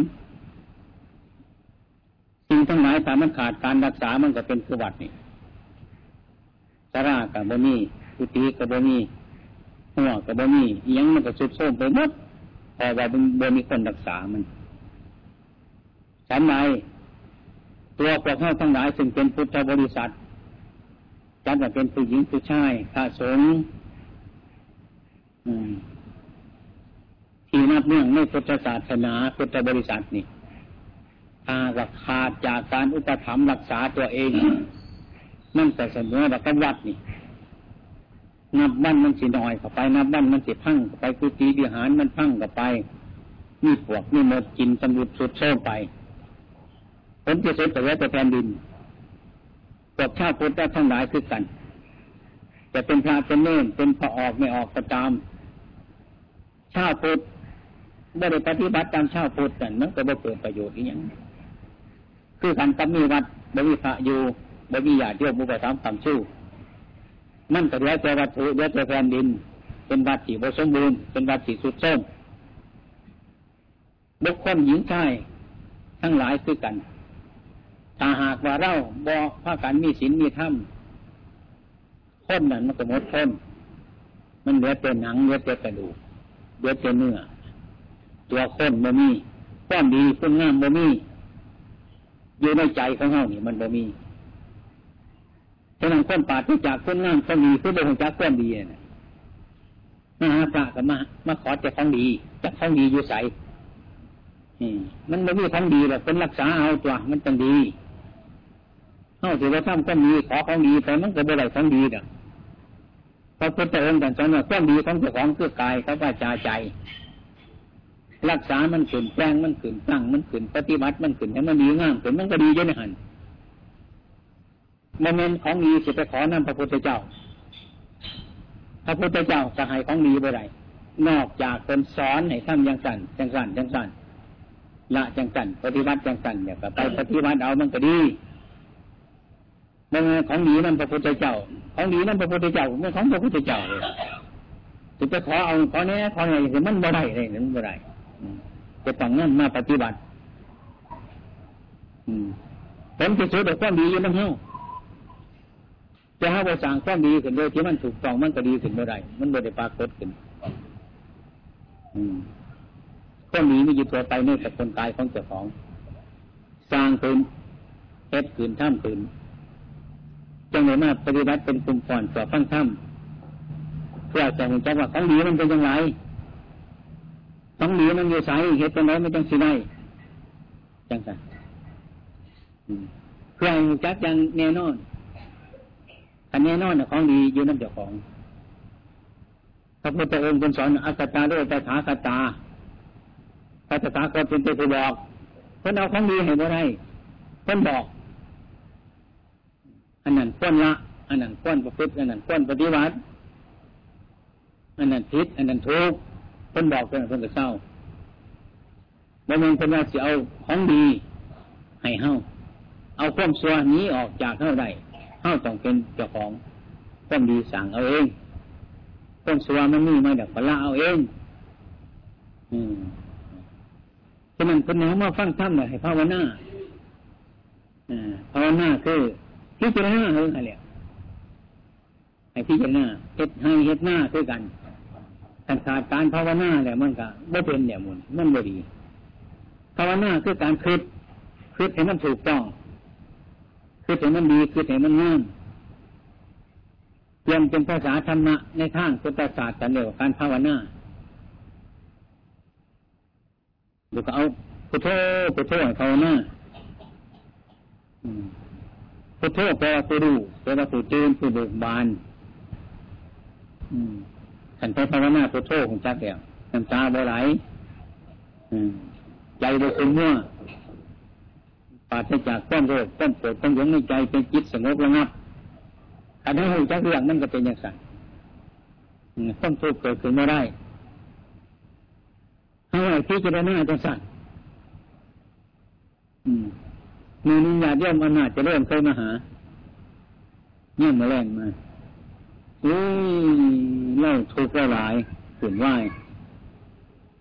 สิ่งทั้งหลายถ้ามันขาดการรักษามันก็เป็นคือวัดนี่สารากับบ่มีกุฏิกับบ่มีหัวกับบ่มียังมันก็สุดโทรมไปหมดแต่ว่าบ่มีคนรักษามันฉันไหนตัวพวกเขาทั้งหลายซึ่งเป็นพุทธบริษัทจัดว่าเป็นผู้หญิงผู้ชายพระสงฆ์ ที่นับเนื่องในพุทธศาสนาพุทธบริษัทนี่ถ้าว่าขาจากการอุปถัมภ์รักษาตัวเอง นั่นแต่เสมอแบบวัดนี่ นับบ้านมันสิน้อยเข้าไป นับบ้านมันสิพังเข้าไปกุฏิวิหารมันพังเข้าไปมีปวกมีหมดกินสมุดสุดโซ่ไปผลที่สุดแต่ว่าแต่แผ่นดินพวกชาติพุทธทั้งหลายคือกันจะเป็นพระเป็นเน่นเป็นพระออกไม่ออกก็ตามชาติพุทธ ไม่ได้ปฏิบัติตามชาติพุทธกันมันก็ไม่เกิดประโยชน์อีกอย่างคือการกับมีวัดบ่มีพระอยู่บ่มีญาติโยมบุปถัมภ์คำชู้มันก็เหลือแต่วัตถุเหลือแต่แผ่นดิน เป็นวัดที่บสมบูรณ์เป็นวัดที่สุดส้มบุคคลหญิงชายทั้งหลายคือกันถ้าหากว่าเราบอพากันมีศีลมีธรรมคนนั้นมันก็หมดคนมันเหลือแต่หนังเหลือแต่กระดูกเหลือแต่เนื้อ ตัวคนบ่มีความดีคุณงามบ่มีอยู่ในใจของเขานี่มันบ่มีฉะนั้นคนปาดที่จากคนงามคนดีคือบ่งจากความดีเนี่ยมาหาพระกับมามาขอจะของดีจะของดีอยู่ใสมันไม่มีของดีหรอกเป็นรักษาเอาตัวมันต้องดีเอาถือว่าทำก็มีขอของดีแต่มันก็ไม่ได้ของดีเด้อพระพุทธองค์ตรัสว่าความดีของเจ้าของคือกายเขาว่าจาใจ รักษามันขืนแปลงมันขืนตั้งมันขืนปฏิบัติมันขืนให้วมันดีงามขืนมันก็ดีเยอะนะฮันโมเมนต์ของดีจะไปขอนำพระพุทธเจ้า พระพุทธเจ้าจะให้ของดีไปไหนนอกจากเป็นสอนให้ทำยังสั่นจังสั่นจังสั่นละจังสั่นปฏิบัติจังสั่นเนี่ยก็ไปปฏิบัติเอามันก็ดีมันของดีนั่นพระพุทธเจ้า ของดีนั่นพระพุทธเจ้าไม่ของพระพุทธเจ้าเลยจะไปขอเอาขอเนี้ยขออะไรคือมันบ่ได้เลยมันบ่ได้ จะต้องนั่นมาปฏิบัติผลที่สุดแต่ความดียังมันเท่าจะให้เราสั่งความดีขึ้นโดยที่มันถูกต้องมันก็ดีขึ้นเมื่อไรมันบ่ได้ปรากฏขึ้นความดีมีอยู่ตัวไปในแต่คนตายของเจ้าของ สร้างขึ้นเฮ็ดขึ้นท่ามขึ้นจังเลยมาปฏิบัติเป็นกลุ่มก่อนต่อฟังธรรมเพื่อจะเห็นจังว่าของดีมันเป็นยังไง ของดีมันอยู่ใสเหตุเป็นไรไม่ต้องสิได้จังสันเพื่อให้จักยังแน่นอนอันแน่นอนของดีอยู่นั่นเจ้าของพระพุทธองค์เป็นสอนอัตตาด้วยแต่ขาคตาพระตถาคตเป็นตัวบอกเพื่อนเอาของดีให้ได้เพื่อนบอก อันนั้นก้นละ อันนั้นก้นประพฤติอันนั้นก้นปฏิวัติ อันนั้นผิด อันนั้นทุก เพิ่นบอกเพิ่นเพิ่นก็เศร้าบ่แม่นเพิ่นว่าสิเอาของดีให้เฮาเอาความชั่วนี้ออกจากเฮาได้เฮาต้องเป็นเจ้าของความดีสั่งเอาเองความชั่วมันมีมาจากพละเอาเอง อืมฉะนั้นเพิ่นเอามาฟังธรรมเลยให้ภาวนาอ่าภาวนาคือพิจารณาเรื่องอะไรให้พิจารณาเฮ็ดให้เฮ็ดหน้าคือกัน การขาดการภาวนาแหละมันก็ไม่เป็นเนี่ยมันมันบ่ดี ภาวนาคือการคิดคิดให้มันถูกต้องคิดให้มันดีคิดให้มันงามเปลี่ยนเป็นภาษาธรรมะในทางพุทธศาสตร์กันเรียกว่าการภาวนาดูก็เอาพุทโธพุทโธภาวนาพุทโธแปลว่าผู้รู้แปลว่าผู้ตื่นผู้เบิกบาน ขันไปภาวนาพุทโธของจักแล้วน้ำตาบ่ไหลใจบ่คุมมั่วปราศจากความโรคความปวดความหลงในใจเป็นจิตสงบระงับอันนั้หูจักเรื่องมันก็เป็นอย่างนั้นความทุกข์เกิดขึ้นไม่ได้เอาไว้พิจารณาจังสันมีนิยาเยี่ยมอำนาจจะเริ่มเคยมาหาเยี่ยมมาแรงมา อ้ยเล่าทุกข์หลายขืนไหว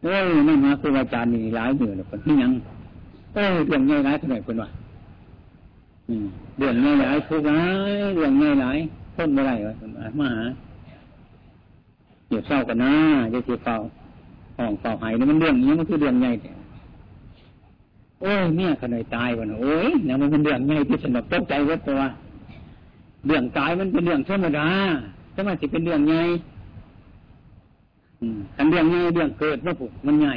เอ้ยนั่นมาครูอาจารย์นี่หลายเหนื่อยเลยคนที่ยังเอ้ยเรื่องง่ายหลายเท่าไหร่คนวะเรื่องง่ายหลายทุกข์หลายเรื่องง่ายหลายพ้นไม่ได้วะมาหาเดี๋ยวเศร้ากันนะเดี๋ยวเสียเฝ้าห้องเฝ้าหายนี่มันเรื่องนี้มันคือเรื่องใหญ่แต่โอ้ยเมียขนาดตายวันโอ้ยเนี่ยมันเป็นเรื่องใหญ่ที่สนุกตกใจวัดตัวเรื่องตายมันเป็นเรื่องธรรมดา ถ้ามันจะเป็นเรื่องใหญ่อันเรื่องใหญ่เรื่องเกิดมาผูกมันใหญ่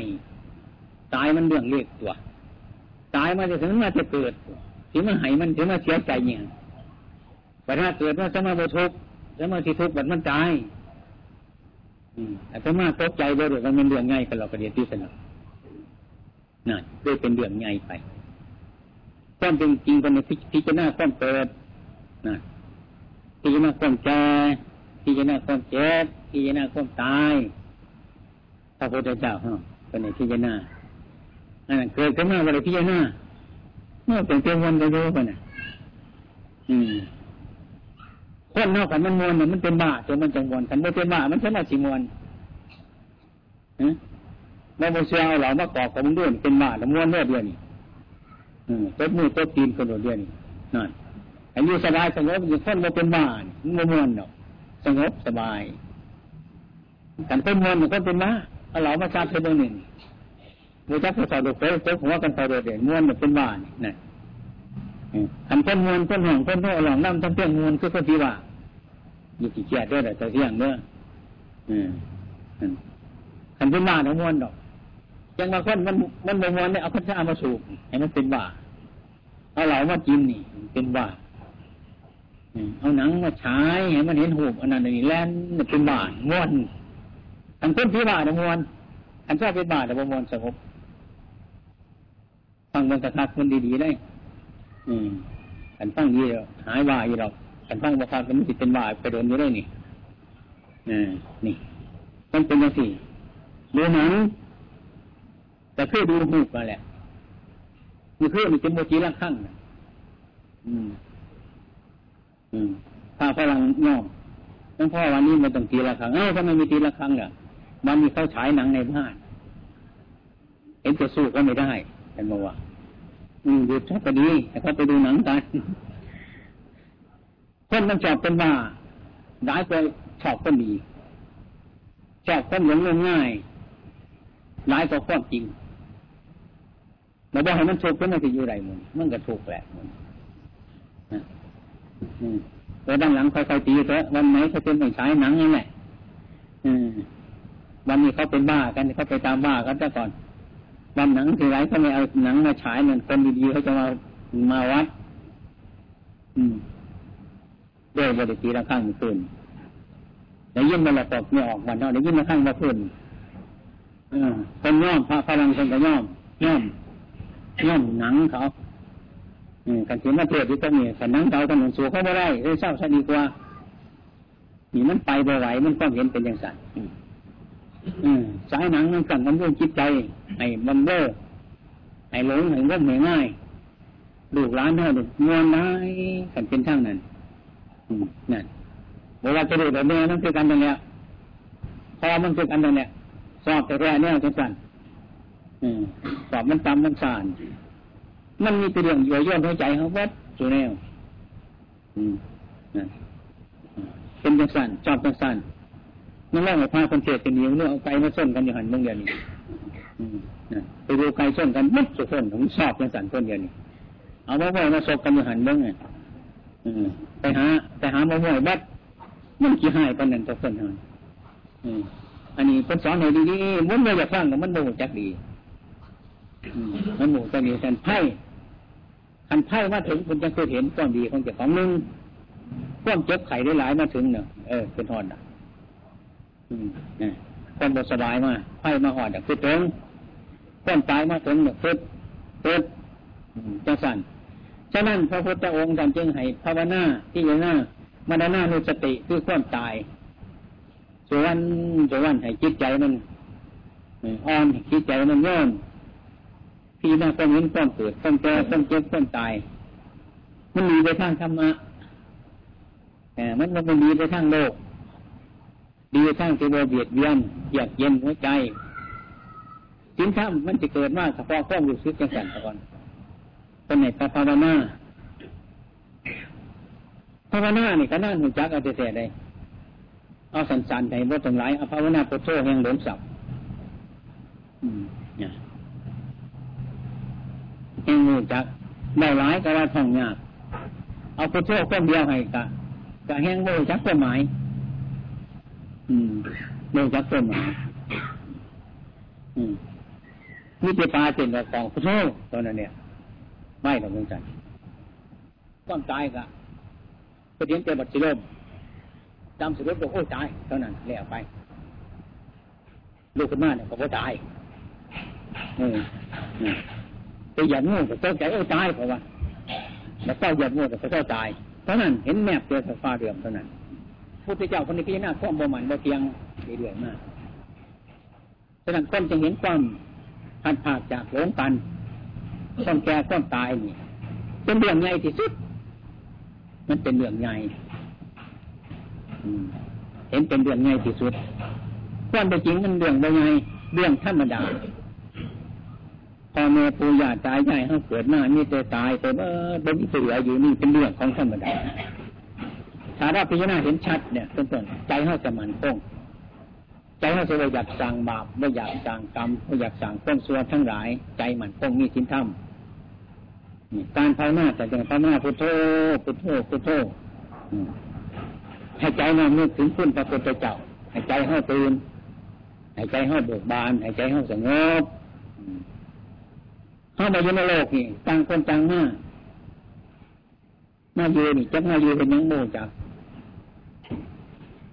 ตายมันเรื่องเล็กตัว ตายมาจะถึงมาจะเกิดถึงมาหายมันถึงมาเสียใจเนี่ยแต่ถ้าเกิดว่าสมาบทุกสมาธิทุกข์แบบมันตายแต่มาตกใจเลยมันเป็นเรื่องง่ายกันเราประเดี๋ยวที่สนุกนั่นด้วยเป็นเรื่องง่ายไปความเป็นจริงเป็นพิจารณาความเกิดนั่นพิจารณาความแก่ พิจารณาความเจ็บพิจารณาความตายพระพุทธเจ้าฮะเป็นในพิจารณาอันนั้นเกิดขึ้นมาอะไรพิจารณาเมื่อเป็นเพียงวันก็รู้ไปน่ะอืมคนนอกกันมันมวนเนี่ยมันเป็นบ้าจนมันจังวนกันไม่เป็นบ้ามันใช่ไหมสิมวนฮะไม่มเชื่อเอาเหล่ามากอกกับมึงด้วยเป็นบ้าแล้วมวนเลือเดียวนี่อืมต้นมือต้นตีนคนเดียวนี่นั่นอายุสบายสงบอยู่คนมาเป็นบ้ามันมวนเนาะ สงบสบายกันเป็นมวนมันก็เป็นบ้าเอาเหลามาชาติเป็นหนึ่งมูจักเขาสอดดอกเต๋อผมว่ากันสอดเด่นมวนเป็นบ้านนะขันเพิ่นมวนเพิ่นห่วงเพิ่นโน่หลองน้ำต้องเพื่อนมวนคือคนที่ว่าอยู่ที่เกียดด้วยแต่เที่ยงเด้อขันเป็นบ้าของมวนดอกยังบางคนมันมันบมวนเนี่ยเอาพัชามาสูบให้มันเป็นบ้าเอาเหล่ามากินนี่ เป็นบ้า เอาหนังมาฉายให้มันเห็นหูอันนั้นนี่แล่นเป็นบ้าม้วนขันคนที่บ้าเนี่ยมวนขันชอบเป็นบ้าแต่บมวนสงบฟังมันกระทักมันดีๆได้ อืมกันตั้งยี่หายว่าอยู่หรอกกันตั้งบ่ากันมันติเป็นว่าไปโดนอยู่ได้นี่อนี่มันเป็นยังสี่ดูหนังแต่เพื่อดูหูกมาแหละมีเพื่อมีเป็นโมจิละข้างอืม ถ้าฝรั่งย่อมนั่นพ่อวันนี้มันต้องตีละครั้งเอ้าทำไมไมีตีละครั้งอะมันมีเข้าฉายหนังในบ้านเห็นจะสู้ก็ไม่ได้เห็นบอกว่าอืมหยุดชักก็ดีแต่เขาไปดูหนังกันคนมันชอบเป็นว่าได้ไปชอบคนดีชอบคนหลงง่ายร้ายกว่าความจริงเราบอกให้มันถูกก็มันจะอยู่ไรมันมันก็ถูกแหละมัน แล้วด้านหลังค่อยๆตีเถอะวันไหนเขาเป็นไม่ใช้หนังนั่นแหละวันนี้เขาเป็นบ้ากันเขาไปตามบ้ากันซะก่อนวันหนังทีไรเขาไม่เอาหนังมาฉายเหมือนคนดีๆเขาจะมามาวัด อืมด้วยบริตีละข้างขึ้นแด้ยินมาละตกเนี่ออกวันนาะได้ยินมาข้างมาขึ้นคนย่อมพระพลังคนก็ย่อมย่อมย่อมหนังเขา กันถึงมาเทศที่ตรงนี้สันนังเขาถนนสู่เขาไม่ได้เออเศร้าซะดีกว่านี่มันไปบ่ไหวมันก็เห็นเป็นอย่างสัตว์สายหนังมันสั่งมันเรื่องจิตใจไอ้บัมเบอร์ไอ้หลงไอ้ร่มง่ายลูกร้านเท่าเด็กมวนได้กันเป็นช่างนั่นนั่นเวลาจะดูแบบนี้นั่นคือกันตรงเนี้ยพอมันคือกันตรงเนี้ยสอบแต่แรกเนี่ยจังสันสอบมันตำมันสาน มันมีตัวเรื่องเยอย่นหัวใจเขาวัดสุแนวเป็นจังสันชอบจังสันนั่นแหละพาคนเทศจะเหนียวเนื้อเอาไก่มาส้นกันอยู่หันเมื่อเดือนนี้ไปดูไก่ส้นกันมัดสุดส้นผมชอบจังสันคนเดียวนี้เอามะม่วงมาสบกันอยู่หันเมื่อไงไปหาไปหามะม่วงบัดมันกี่หายกันนั่นตัวส้นหันอันนี้เป็นสอนให้ดีๆมันไม่อยากฟังมันโมจักดี มันโมจักดีแต่ไพ่คันไพ่มาถึงคุณจะเคยเห็นความดีของเจ้าของนึงความเจ็บไข้ได้หลายมาถึงเนอะเออเป็นหอดอะความบสบายมาไพ่มาหอดอะคือตรงความตายมาถึงเนี่ยคือเปิดจังสันฉะนั้นพระพุทธองค์ท่านจึงให้ภาวนาที่ย่างหน้ามรณานุสติคือความตายส่วนส่วนให้จิตใจมันอ่อนจิตใจมันย่อ นพี่น้าต้องเห็นความเกิดความแก่ความเจ็บความตาย มันมีไปทางธรรมะแต่มันมันมีไปทางโลกดีทางที่เราเบียดเบียนอยากเย็นหัวใจสินธรรมมันจะเกิดมากเฉพาะข้อมูลซึกจังสันก่อนเป็นไหนภาวนาภาวนาเนี่ยก็น่าหุ่นจักเอาแต่ได้เอาสันสันในว่าตรงไรเอาภาวนาพุทโธแห่งหลงสับเนี่ย แห่งหุ่นจักได้หลายก็ว่าท่องยากเอาพุทโธคนเดียวให้กะกะแห่งโมจักต้นไม้อืมโมจักต้นไม้อืมนี่เป็นปลาเป็นดอกของพุทโธตอนนั้นเนี่ย ไม่หรอกเมืองจันความตายกะประเดี๋ยวเจอบัตรสิลมจำสิลมบอกโอ้ตายเท่านั้นแล้วไปลูกขึ้นมาเนี่ยเขาก็ตายเออ ไปหยัดงูก็เจ้าใจโอ้ตายเพราะว่าแล้วก็หยัดงูก็เจ้าตายเท่านั้นเห็นแมบเจอฟ้าเดือมเท่านั้นพุทธเจ้าคนนี้พิจารณาความบ่มันบ่เทียงเรื่อยๆมากฉะนั้นคนจึงเห็นความพัดผากจากหลงกันต้องแก่ต้องตายนี่เป็นเรื่องใหญ่ที่สุด มันเป็นเรื่องใหญ่เห็นเป็นเรื่องใหญ่ที่สุดความเป็นจริงมันเรื่องใหญ่เรื่องธรรมดา พอแม่ปู่ย่าตายใหญ่เขาเกิดมามีแต่ตายแต่ว่าบนที่เหลืออยู่นี่เป็นเรื่องของธรรมดาถ้าราพิจารณาเห็นชัดเนี่ยต้นใจเขาจะมันคงใจเขาจะไม่อยากสั่งบาปไม่อยากสั่งกรรมไม่อยากสั่งต้นส่วนทั้งหลาย ใจมันคงมีสินธรรมการภาวนาแต่จะภาวนาพุทโธพุทโธพุทโธให้ใจน้อมนึกถึงคุณพระพุทธเจ้าให้ใจเขาตื่นให้ใจเขาเบิกบานให้ใจเขาสงบ เข้ามาอยู่ในโลกนี่ต่างคนต่างมามาอยู่นี่จักมาอยู่เป็นยังโมจัก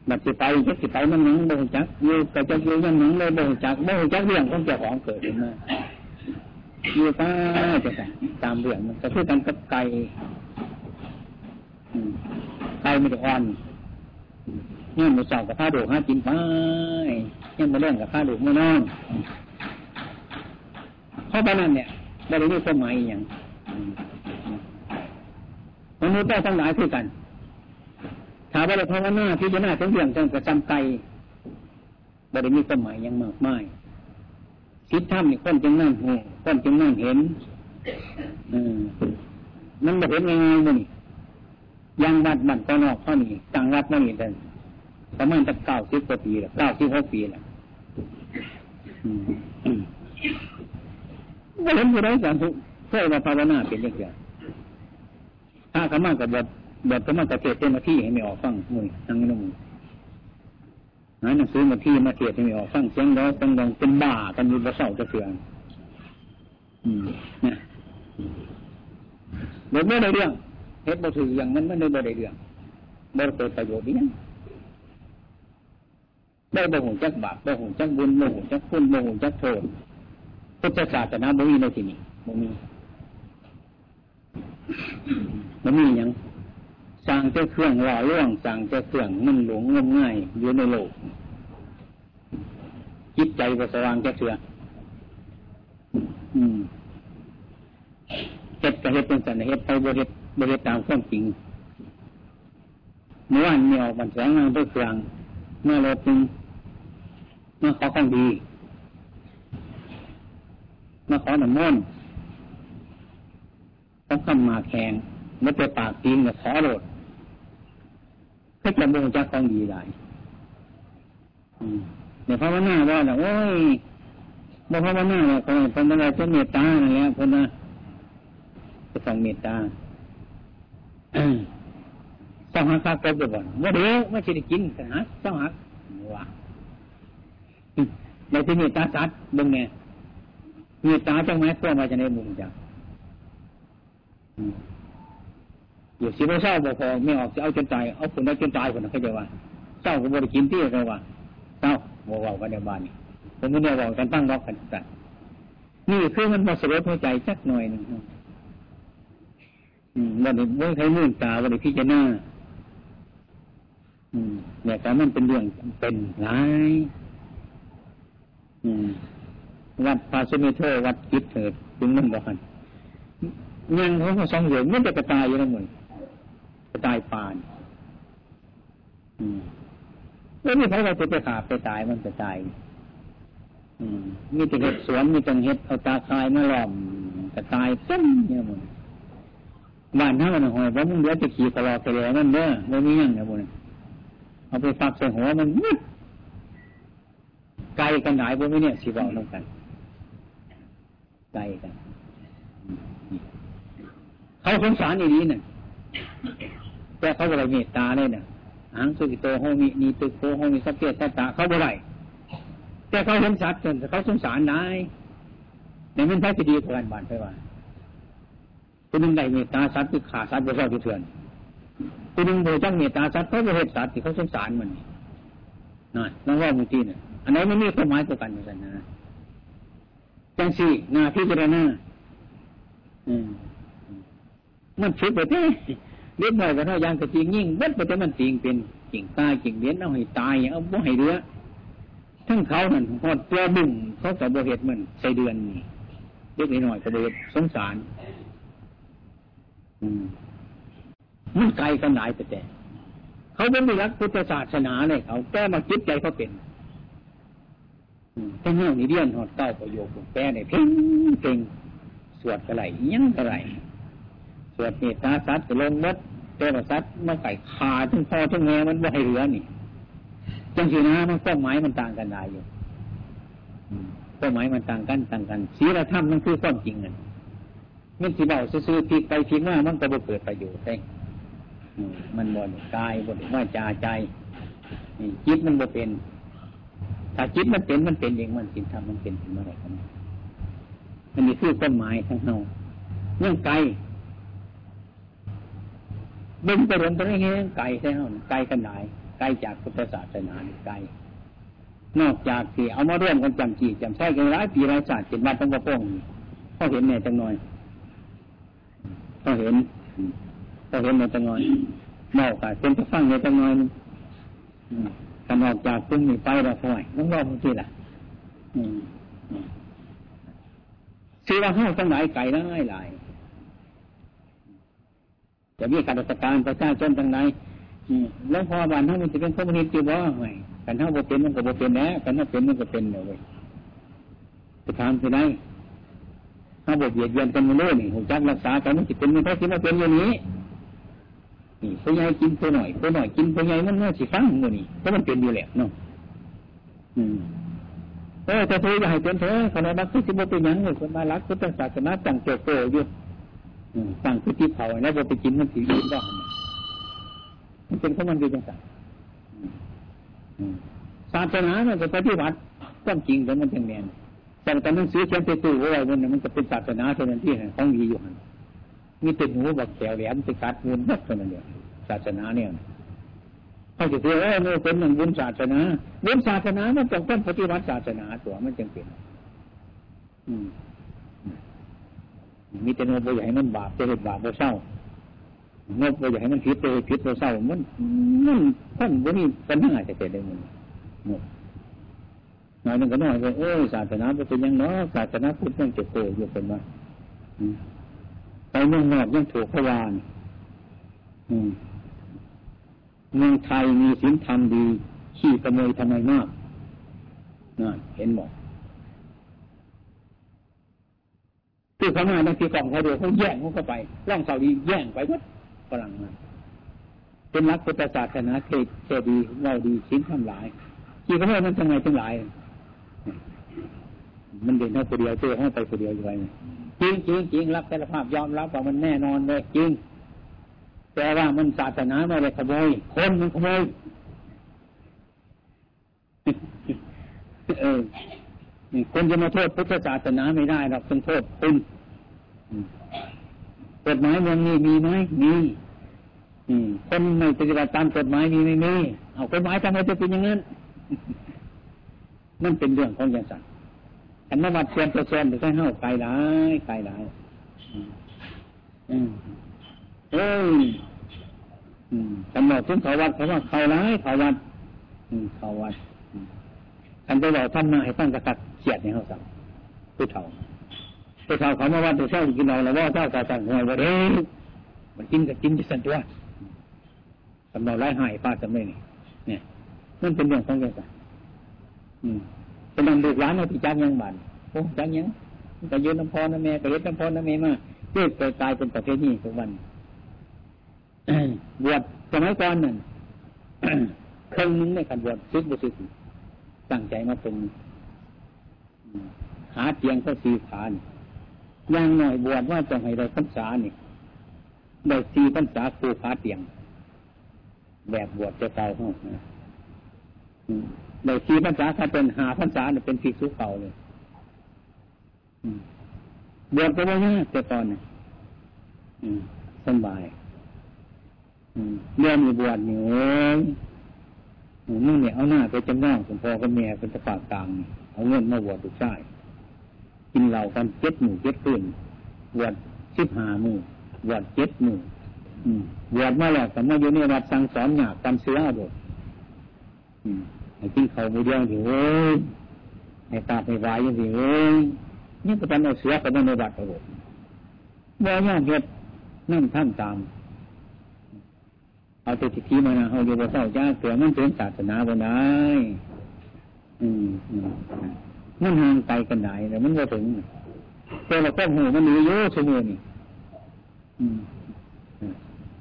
มันสิไปจักสิไปมันยังโมจักอยู่ก็จะอยู่ยังหนังเลยโมจักโมจักเรื่องของเจ้าของเกิดขึ้นมาอยู่ป้าจะตามเรื่องมันจะพูดกันกับไก่ไก่ไม่ได้อ่อนนี่มันสอบกับผ้าดูห้ากินไปนี่มาเรื่องกับผ้าดูไม่นอนเพราะฉะนั้นเนี่ย ไม่ได้มีความหมายอย่างมนุษย์ได้ทั้งหลายคือกันถามว่าเราภาวนาที่จะน่าทั้งเรื่องจังประจำไกลไม่ได้มีความหมายอย่างมากมายคิดทำนี่คนจึงนั่นหูคนจึงนั่นเห็นอมันแบบเห็นง่ายๆนี่ยังวัดบัตรกนอกข้อนี้ต่างวัดไม่มีแต่ประมาณจะเก้าสิบกว่าปีแล้วเก้าสิบหกปีแล้ว ไม่เห็นผู้ใดสอนทุกเพื่ว่าภาวนาเป็นเรื่องถ้าขมากับแบทบทขมากับเทศเต็มที่ให้ไม่ออกฟังมือทั้งนี้มือหาหนังสือมาที่มาเทศให้ไม่ออกฟังเสียงร้องเสียงดังเป็นบ้ากันอยู่บนเสาจะเสื่อมอืมนะบทไม่ได้เรื่องเฮ็ดบทถืออย่างนั้นไม่ได้บทได้เรื่องบทเกิดประโยชน์นี้ได้บ่หูจักบาปบ่หูจักบุญบ่หูจักคุณบ่หูจักโทษ พุทธศาสนาบ่มีในที่นี้บ่มีบ่มีอย่างสั่งเจ้าเครื่องหล่อล่วงสั่งเจ้าเครื่องมันหลงงมง่ายอยู่ในโลกจิตใจก็สว่างจะเสืออืมเฮ็ดก็เฮ็ดเป็นสันเฮ็ดไปบริเฮ็ดบริเฮ็ดตามความจริงเมื่อวานเมีออกบันแสงงานด้วยเครื่องเมื่อรถนึงเมาขอของดี มาขอหนังม้นต้องคำมาแข่งไม่ไปปากตีนกับขอโหลดก็จะมองจากของดีได้เดี๋ยวภาวนาว่าโอ้ยบ่ภาวนาเนี่ยคนคนอะไรจะเมตตาเนี่ยคนนะจะต้องเมตตาเจ้าหักข้ากบไปบ่อนเมื่อเดี๋ยวไม่ใช่ได้กินกันนะเจ้าหักว่าในที่เมตตาสัตว์บึงไง เมตตาจังไหมเพื่อมาจะในมุมจังอยู่สิบเศร้าบอกพอไม่ออกจะเอาจนตายเอาคนได้จนตายคนนั้นเขาจะว่าเศร้าก็บริกินที่เขาว่าเศร้าบอกว่ากันในบ้านนี่ผมไม่ได้บอกกันตั้งรอกกันแต่นี่คือมันมาสลดหัวใจสักหน่อยหนึ่งวันนี้วันใช้มื่นตาวันนี้พี่จะหน้าเนี่ยแต่มันเป็นเรื่องเป็นหลาย อืม วัดพาสมิเทอร์วัดกิดเถิดถึงนั่นบอกกันยังเขาสองเหรียญมันจะกระจายอยู่แล้วหมดกระจายปานอืมแล้วนี่เขาเราจะไปขาไปตายมันจะตายอืมมีแต่เห็ดสวนมีแต่เห็ดเอาตาคายมาหล่อมกระตายเส้นเนี่ยมันบ้านท่ามันหอยเพราะมึงเดี๋ยวจะขี่ตลอดไปเลยมันเด้อไม่มีอย่างเนี่ยมันเอาไปฟักใส่หัวมันมึดไกลกันไหนพวกนี้เนี่ยสีบอกน้องกัน ไกลกันเขาสงสารอย่างนี้เนี่ยแต่เขาอะไรเมตตาเลยเนี่ยอังสุกิโตโฮมินีตุโคโฮมิสัพเพตตาเขาบ่ไรแต่เขาเห็นสัตว์จนเขาสงสารได้ในมันแท้จะดีกว่านบานไปว่าคนหนึ่งได้เมตตาสัตว์คือขาสัตว์บ่ชอบที่เถื่อนคนหนึ่งโดยจังเมตตาสัตว์เขาบ่เห็นสัตว์ที่เขาสงสารมันนั่นน้องว่ามุทีเนี่ยอันไหนไม่มีความหมายต่อกันเหมือนกันนะ จังสี่นาพิจารณาอมันชุดไปเต้เลี้ยงหน่อยก็เท่ายางกระจิงยิ่งเบ็ดไปแต่มันจริงเป็นจริงตายจริงเลี้ยงเอาให้ตายเอาบ่ให้เรือทั้งเขานั่นพอตัวบุ่งเขาแต่บเหตุมันใส่เดือนนี่เล็กหน่อยกระเบิดสงสารอืมันไกลกันหลายแต่ เขาเป็นไม่รักพุทธศาสนาเลยเขาแก้มาคิดใจเขาเป็น แค่เงี้ยนี่เดียนหอดเต้าประโยคแก้เนี่ยเพ่งเพ่งสวดกระไรยังกระไรสวดเมตตาสัตว์ลงมดเตะสัตว์มาไก่ขาทั้งพ่อทั้งแม่มันไม่ให้เหลือนี่จังสีนะมันข้อหมายมันต่างกันได้อยู่ข้อหมายมันต่างกันต่างกันศีลธรรมมันคือความจริงนั่นมันสีเบาซื้อผิดไปผิดว่ามันก็บ่เกิดประโยชน์ได้มันบ่นกายบ่นว่าจาใจจิตมันบ่เป็น ถ้าจิตมันเป็นมันเป็นเองมันสินธรรมมันเป็นเมื่อไรกันมันมีคือความหมายทั้งเฮาเรื่องไกลบึงไปลงไปได้แห้งไกลใช่ไหมไกลกันไหนไกลจากพุทธศาสนาไกลนอกจากที่เอามาร่วมกันจำจีจำใช้กันหลายปีหลายศาสตร์เป็นวัดตั้งกระป้องเขาเห็นเนี่ยจังหน่อยเขาเห็นเขาเห็นเนี่ยจังหน่อยนอกจากเป็นจะฟังเนี่ยจังหน่อย กันออกจากตรงนี้ไปเราค่อยน้องบอกทีละซื้อว่าห้าตั้งหลายไก่หลายหลายจะมีการราชการประชาชนทางไหนแล้วพอบานท่านมันจะเป็นคอมมิวนิสต์บ่ไงกันท่าบ่เป็นมันก็บ่เป็นแนะกันถ้าเป็นมันก็เป็นเลยจะทำที่ไหนถ้าบทเบียดเบียนกันมาเลยนี่หูจักรักษากันมันจะเป็นมันแค่ที่มาเป็นอย่างนี้ นี่ผู้ใหญ่กินผู้หน่อยผู้หน่อยกินผู้ใหญ่มันน่าสิฟังมือนี่เพราะมันเป็นอยู่แหละเนาะอืมเออแต่เธออย่าให้เป็นเธอขณะนักที่สิบเป็นยังเลยคนมารักพุทธศาสนาจังเจ้าโตอยู่สั่งพิธีเผาแล้วเราไปกินมันสียืนได้มันเป็นข้อมันดีจังสัศาสนาเนี่ยจะปฏิบัติต้องจริงแต่มันจังแมนแต่ต่หนังสือเขียนไปตู้ไว้มันมันจะเป็นศาสนาเท่านั้นที่ของดีอยู่หัน มีติดหูแบบแขวแหลมติดกัดมุนนักเท่านั้นเดียศาสนาเนี่ยเขาจะเรียกว่ามันเป็นหนึ่งบุญศาสนาบุญศาสนามันต้องปฏิบัติศาสนาตัวมันจึงเป็นอืมมีแต่โนบอยากให้มันบาปจะเห็นบาปจะเศร้าโนบอยากให้มันผิดจะเห็นผิดจะเศร้ามันมันท่านวันนี้ปัญหาจะเกิดได้มันหน่อยนึงก็น้อยเลยเออศาสนาเป็นยังเนาะศาสนาพุทธยังเจ็บโตอยู่เป็นว่า ไปเมืองนอกยังถูกพวานเมืองไทยมีศีลธรรมดี ขี้ขโมยทำไมมากนั่นเห็นบอกที่เขามาในที่กองเขาเดียวเขาแย่งเขาเข้าไปร่องเสาดีแย่งไปวัดฝรั่งมาเป็นรักพุทธศาสนาเทศเทดีเราดีชิ้นทำหลายกี่ประเทศมันทำไงทั้งหลาย มันเด่นเท่าคนเดียวเจ้าให้ไปคนเดียวอยู่ไง จริงจริงจริงรับสารภาพยอมรับว่ามันแน่นอนเลยจริง แต่ว่ามันศาสนาไม่ได้ขโมยคนมันขโมยเออคนจะมาโทษพุทธศาสนาไม่ได้หรอกต้องโทษคุณกฎหมายเมืองนี้มีไหมมีคนไม่ปฏิบัติตามกฎหมายมีไม่มีเอากฎหมายทำไมจะเป็นอย่างนั้นนั่นเป็นเรื่องของอย่างสัตว อันนวัดเชียนเปอร์เซ็นต์หรือแค่เท่าไกลหลายไกลหลายเอ้ยกำหนดถึงเขาวัดเขาว่าเขาร้ายเขาวัดเขาวัดท่านไปบอกท่านมาให้ตั้งกระตักเขียดในเขาสั่งผู้เฒ่าผู้เฒ่าเขามาวัดตัวเช้ากินเราแล้วว่าเจ้ากระตักหวยว่าเด้มันกินกับกินที่สันตัวสำหรับไร้หายป้าจำไม่นี่เนี่ยนั่นเป็นเรื่องของแกสัอืม เป็นนังดูร้านเอาที่จักยังบันโอ้จักยังแต่ยืนน้ำพอน้ำแม่ก็เห็นน้ำพอน้ำแม่มาเกิดไปตายเป็นประเภทนี้ทุกวันบวชสมัยก่อนนั่นครึ่งนึงในการบวชซึกบุซึกตั้งใจมาเป็นหาเตียงก็สีผานย่างหน่อยบวชว่าจะให้ได้พรรษานี่ได้สีพรรษาครูขาเตียง แบบบวชจะตายห้อง นสี่พรรษาถ้าเป็นหาพรรษาเนี่ยเป็นภิกษุเก่าเลยบวชก็ไม่ยากแต่ตอนนี้สบายเรื่องมีบวชนี่อ้ยมึงเนี่ยเอาหน้าไปจำนองคุณพ่อกับแม่เป็นตะปากกลางเอาเงินมาบวชลูกชายกินเหล้ากันเจ็ดหมู่เจ็ดคืนบวชสิบห้าหมู่บวชเจ็ดหมู่บวชมาแล้วแต่มาอยู่ในวัดสั่งสอนหยาบกำเสือเอาด อ้กินเขาไม่เดียวสิเว้ยไอ้ตาไปวายยังสิเว้ยนี่ก็เป็นเอาเสือเขาไม่ในวัดเอาดบ่ย่าเห็ดนั่งท่านตาม เอาแต่ทิฏฐิมานะเอาอยู่บนเสาจ้าเสือมันเป็นศาสนาบนได้อืมมันห่างไกลกันไหนแต่มันก็ถึงแต่เราก็หูมันมีเยอะสมุนี่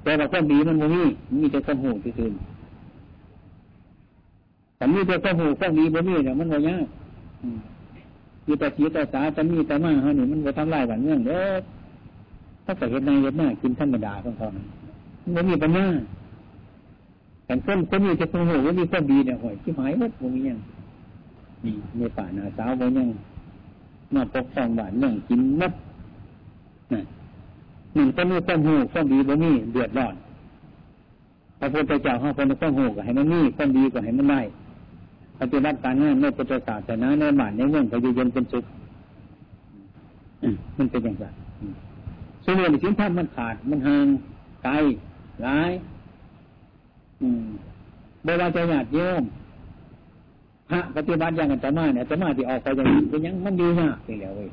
แต่เราก็ดีมันโมมีมีแต่ข้อหูที่คืน แต่มีแต่ข้อหูข้อดีบ่มีเนี่ยมันก็ยากมีแต่สีแต่สาจะมีแต่มาเฮานี่มันก็ทำลายบ้านเมืองเด้อถ้าเกิดเหตุในเหตุหน้ากินธรรมดาของเขามันมีปัญญาแต่คนคนนี้จะคงหูว่ามีข้อดีเนี่ยหอยที่หมายว่าบ่มีอย่างนี่ในป่านาสาวบ่ยังมาปกครองบ้านเมืองกินมัดนะหนึ่งก็มีข้อหูข้อดีบ่มีเดือดร้อนพระพุทธเจ้าห้องคนข้อหูก็ให้มันมีข้อดีก็ให้มันได้ ปฏิบัติการงานในพุทธศาสนาในบ้านในเมืองก็อยู่เย็นเป็นสุขมันเป็นอย่างไรส่วนในสิ่งที่มันขาดมันห่างไกลร้ายอืมเวลาจะหยาดโยมพระปฏิบัติอย่างกันจะมาเนี่ยจะมาที่ออกไปอย่างนี้เป็นยังมันอยู่ยากไปแล้วเว้ย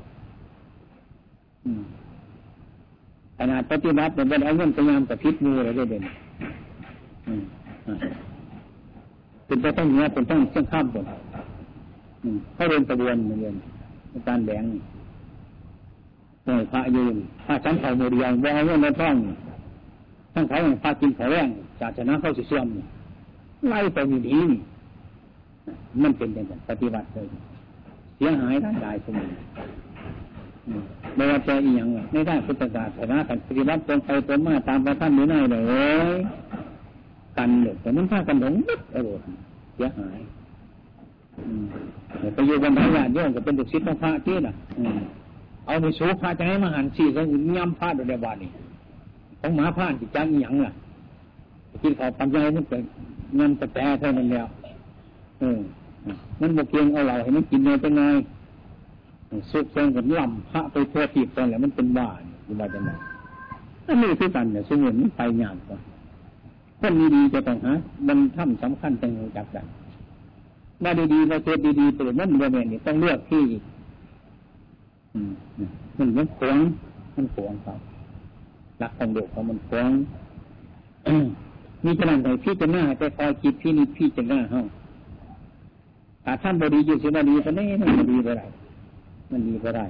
ขนาดปฏิบัติเป็นเอาเงินพยายามกับพิษมืออะไรเด่น เป็นไปต้องเนี้ยเป็นต้องเชื่องข้ามหมดเขาเรียนกระบวนเรียนการแบ่งหน่วยพระยืนพระชั้นเขาโมเดียงว่าเอาเงินในท้องทั้งเขาพระกินเขาแรงศาสนาเข้าสิเสื่อมไล่ไปมีดีมันเป็นอย่างนั้นปฏิบัติเลยเสียหายร่างกายสมองไม่ว่าจะอีหยังไม่ได้พุทธศาสนาการปฏิบัติตรงไปตรงมาตามพระท่านหรือไม่เลย กันเลยแต่มันพากันหลงนิดอรรถเสียหายไปอยู่บนทายาทโยงก็เป็นเด็กศิษย์พระที่น่ะเอาไปสูพระจะให้มาหันสี่ก็ย่ำพระโดยเดบานี่ของหมาพระจิตจังอีหยังล่ะกินข้าวปัญญามันเกิดเงินต่แต่เท่านั้นแล้วเออมันบกเกียงเอาเหล่าให้มันกินเนื้อเป็นไงสุกเซงกับลำพระไปทั่วทีบตอนแล้วมันเป็นบ้าอยู่บ้าจังไงนั่นนี่คือกันเนี่ยสมุนมันไปยากกว่า คนดีๆจะต้องหามันท่ำสำคัญจังจักกันมาดีๆมาเทศดีๆไปเลยนั่นเรื่องนี้ต้องเลือกที่มันมันขวงมันขวงครับรักของเด็กเขามันขวงมีขนาดไหนพี่จะหน้าแต่คอยคิดพี่นี่พี่จะหน้าห้องถ้าท่านบดีอยู่สิบดีก็ไม่มันดีไปได้มันดีไปได้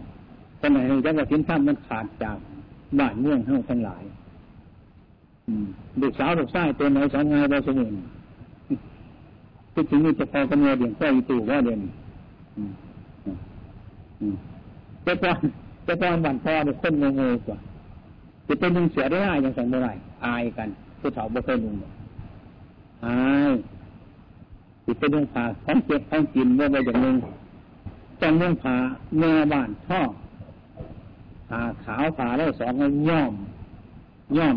ตอนไหนจังหวะสินท่านมันขาดจากบ้านเมืองเฮาทั้งหลาย ลูกสาวลูกชายตัวไหนสอนงานเราเสมุนที่จริงนี่จะพอกำเนิดอย่างแค่อีตู่ว่าเด่นแต่ตอนแต่ตอนบันพ่อเนี่ยคนงงๆกว่าจะเป็นลุงเสือได้อย่างสังเมื่อไรอายกันผู้เฒ่าบ่เคยลุงอายจะเป็นเรื่องผ่าของเจ็บของกินว่าไปอย่างหนึ่งจังเรื่องผ่าเมื่อบ้านท่อผ่าขาวผ่าแล้วสองย่อม ย่อม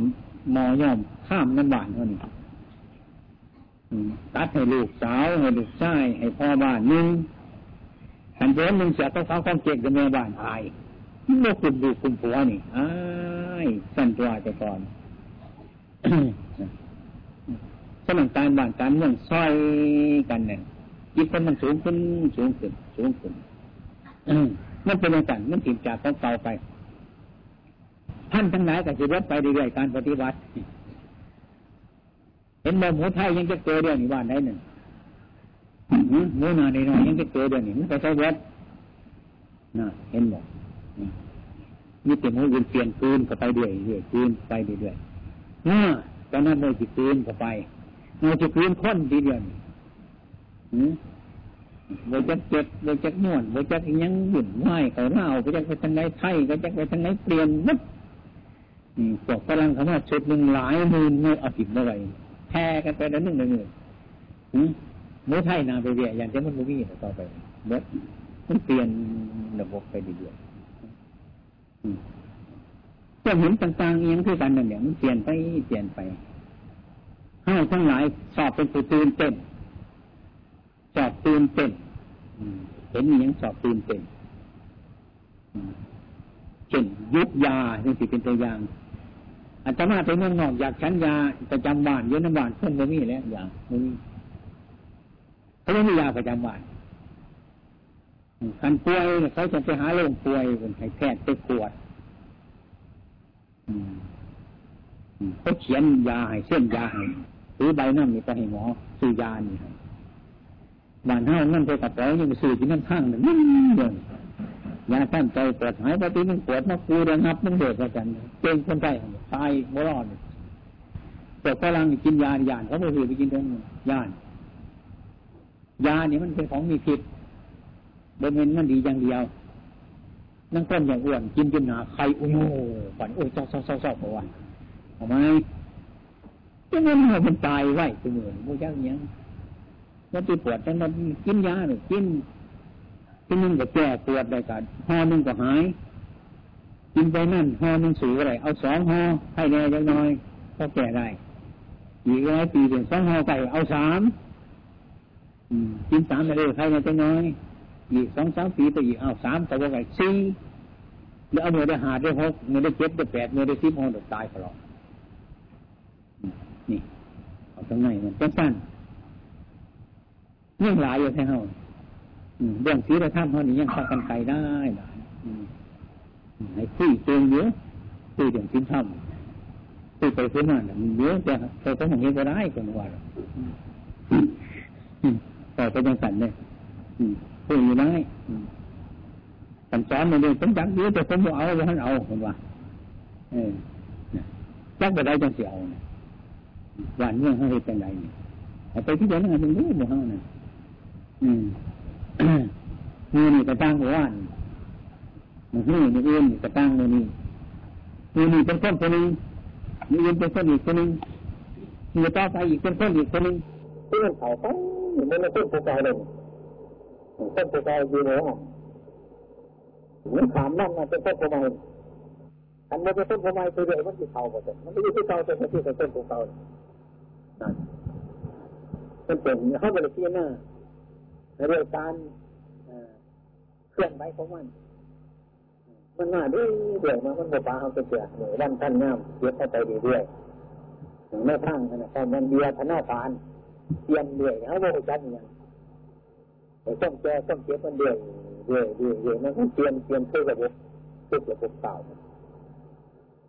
มอย่อมข้ามน้ำบานเท่านี้ตัดให้ลูกสาวให้ลูกชายให้พ่อบ้านหนึ่งขันเดินหนึ่งเสียต้องเขาความเก่งกับแม่บ้านอายโมกุมดูคุมผัวนี่อ้ายสั้นตัวจะก่อนสมังการบ้านการเมืองซอยกันเนี่ยจิตคนมันสูงขึ้นสูงขึ้นสูงขึ้นมันเป็นอย่างนั้นมันถิ่นจากของเก่าไป ท่านทั้งหลายก็จะลดไปเรื่อยๆการปฏิบัติ เห็นบ่หมูไทยยังจะเจอเดือนนี้บ้าได้หนึ่งหมูนาในน้อยยังจะเจอเดือนนี้มันไปใช้วัดนะเห็นบ่มีแต่หมูยืนเปลี่ยนคืนก็ไปเรื่อยเรื่อยคืนไปเรื่อยๆน่ะตอนนั้นเลยจิคืนก็ไปเราจะคืนค้นทีเดียวนี่บจักเจ็บโบจักนวดโบจักยังหยุ่นไหวเขาเล่าโบจักไปทางไหนไทยโบจักไปทางไหนเปลี่ยนมัด พวกฝรั่งเขาว่าชุดหนึ่งหลายหมื่นไม่เอาผิดเมื่อไรแพ้กันไปแล้วหนึ่งหนึ่งหนึ่งเมื่อไทยนาไปเรียอย่างเช่นมันมีต่อไปเมื่อมันเปลี่ยนระบบไปเรื่อยๆจะเห็นต่างๆเองคือกันนั่นเนี่ยมันเปลี่ยนไปเปลี่ยนไปให้ทั้งหลายสอบเป็นผู้ตื่นเต้นสอบตื่นเต้นเห็นมียังสอบตื่นเต้น เช่นยุบยานี่สิเป็นตัวอย่างอาจจะมาไปเมืองนอกอยากฉันยาประจำบ้านเยอะน้ำบ้านเพิ่นไม่มีแล้วอย่างไม่มีเขาไม่มียาประจำบ้านคันป่วยเขาจะไปหาโรงป่วยเป็นให้แพทย์ไปตรวจเขาเขียนยาให้เส้นยาให้หรือใบน้ำนี่ไปให้หมอซื้อยานี่บ้านเฮานั่นไปกับเรายังไปซื้อที่นั่นข้างหนึ่งเดิน ยาท่านใจปวดหายปฏิมึงปวดมาคูระงับมึงเดือดกันเป็นคนไข้ตายโมรอดแต่ฝรั่งกินยาหยานเขาไม่เคยไปกินตรงยานยาเนี่ยมันเป็นของมีพิษบนเมนมันดีอย่างเดียวนั่งต้นอย่างอ้วนกินจนหนาไข่โอ้โหฝันโอ้ยเศร้าเศร้าเศร้าเศร้าว่าทำไมจะมันมันตายไว้ตัวเหมือนพวกเจ้าอย่างมันไปปวดจังมันกินยาหรือกิน กินนึงก็แก้ปวดได้กันห่อนึงก็หาย กินไปนั่นห่อนึงสูงอะไรเอาสองห่อให้แน่ยังน้อยก็แก้ได้อีกหลายปีเป็นสองห่อไก่เอาสามกินสามไปเลยใครจะน้อย อีกสองสามปีไปอีกเอาสามแต่ว่าไก่สี่แล้วเอาเมื่อได้หาได้หกเมื่อได้เจ็ดได้แปดเมื่อได้สิบห่อตายตลอดนี่เอาตรงไหนมันเป็นสั้นยังหลายอยู่ใช่ไหม เรื่องศีลธรรมเท่านี้ยังพากันไปได้หลายให้คุยเก่งเยอะคุยเรื่องศีลธรรมคุยไปคุยมาเนี่ยเยอะแต่แต่ต้องอย่างนี้ก็ได้คนว่าแต่ก็ยังสั่นเลยคุยอยู่ได้สั่นสอนมันเองผมจักเยอะแต่ผมบอกเอาท่านเอาคนว่าเออจักไปได้จังเสียวหวันเมื่อเขาเห็นจังไรไปที่เดินงานเป็นรู้หมดเขาเนี่ยอืม มือนี่กระตั้งหัวานมือนี่มืออื่นกระตั้งมือนี่มือนี่เป็นคนคนนึงมืออื่นเป็นคนอีกคนนึงมือต่อไปอีกเป็นคนอีกคนนึงเพื่อนเขาไปมันไม่เป็นผู้กายเลยเป็นผู้กายอยู่ในห้องมันถามนั่นนะเป็นต้นผู้ใหม่อันนี้เป็นต้นผู้ใหม่ตัวเดียวมันที่เขาหมดมันไม่ใช่ที่เขาเป็นที่เป็นต้นผู้เก่ามันเป็นเขาบริสุทธิ์หน้า เรื่องการเคลื่อนไหวของมัน มันน่าดีเดี๋ยมันมันบปลาเอาเสียหน่วยวันท่านงามเยอะเข้าไปเรื่อยๆไม่ทั้งนะแต่มันเบียร์ธนาคารเปลี่ยนเรื่อยเขาบอกจันอย่างไอ้ต้มแก่ต้มเจ็บมันเรื่อยเรื่อยเรื่อยเรื่อยมันเปลี่ยนเปลี่ยนเพื่อระบบเพื่อระบบเก่า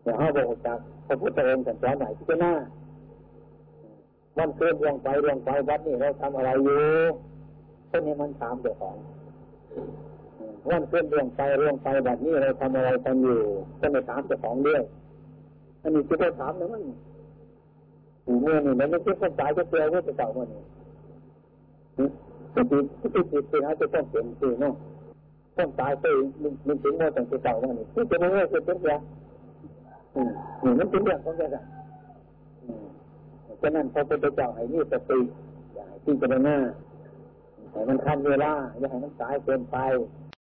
แต่เขาบอกจากพระพุทธองค์สันสอนไหนที่จะหน้าวันเคลื่อนเรืองไปเรืองไปวัดนี่เราทำอะไรอยู่ คนนี้มันถามเจ้าของวันขึ้นเรื่องไปเรื่องไปแบบนี้เราทำอะไรกันอยู่ก็ไม่ถามเจ้าของด้วยอันนี้จะไปถามนะมันสีเมื่อนี่มันไม่ใช่คนตายจะเสียว่าจะเก่าวันนี้ที่ติดที่ติดเป็นอาจะต้องเปลี่ยนสีเนาะต้องตายไปมันถึงว่าต้องจะเก่าวันนี้ที่จะไม่ว่าจะเป็นยาอืมนี่มันเป็นเรื่องของแกกันฉะนั้นพระพุทธเจ้าให้นี่สติอย่าให้ที่จะหน้า ให้มันทันเวลาอย่าให้มันสายเกินไป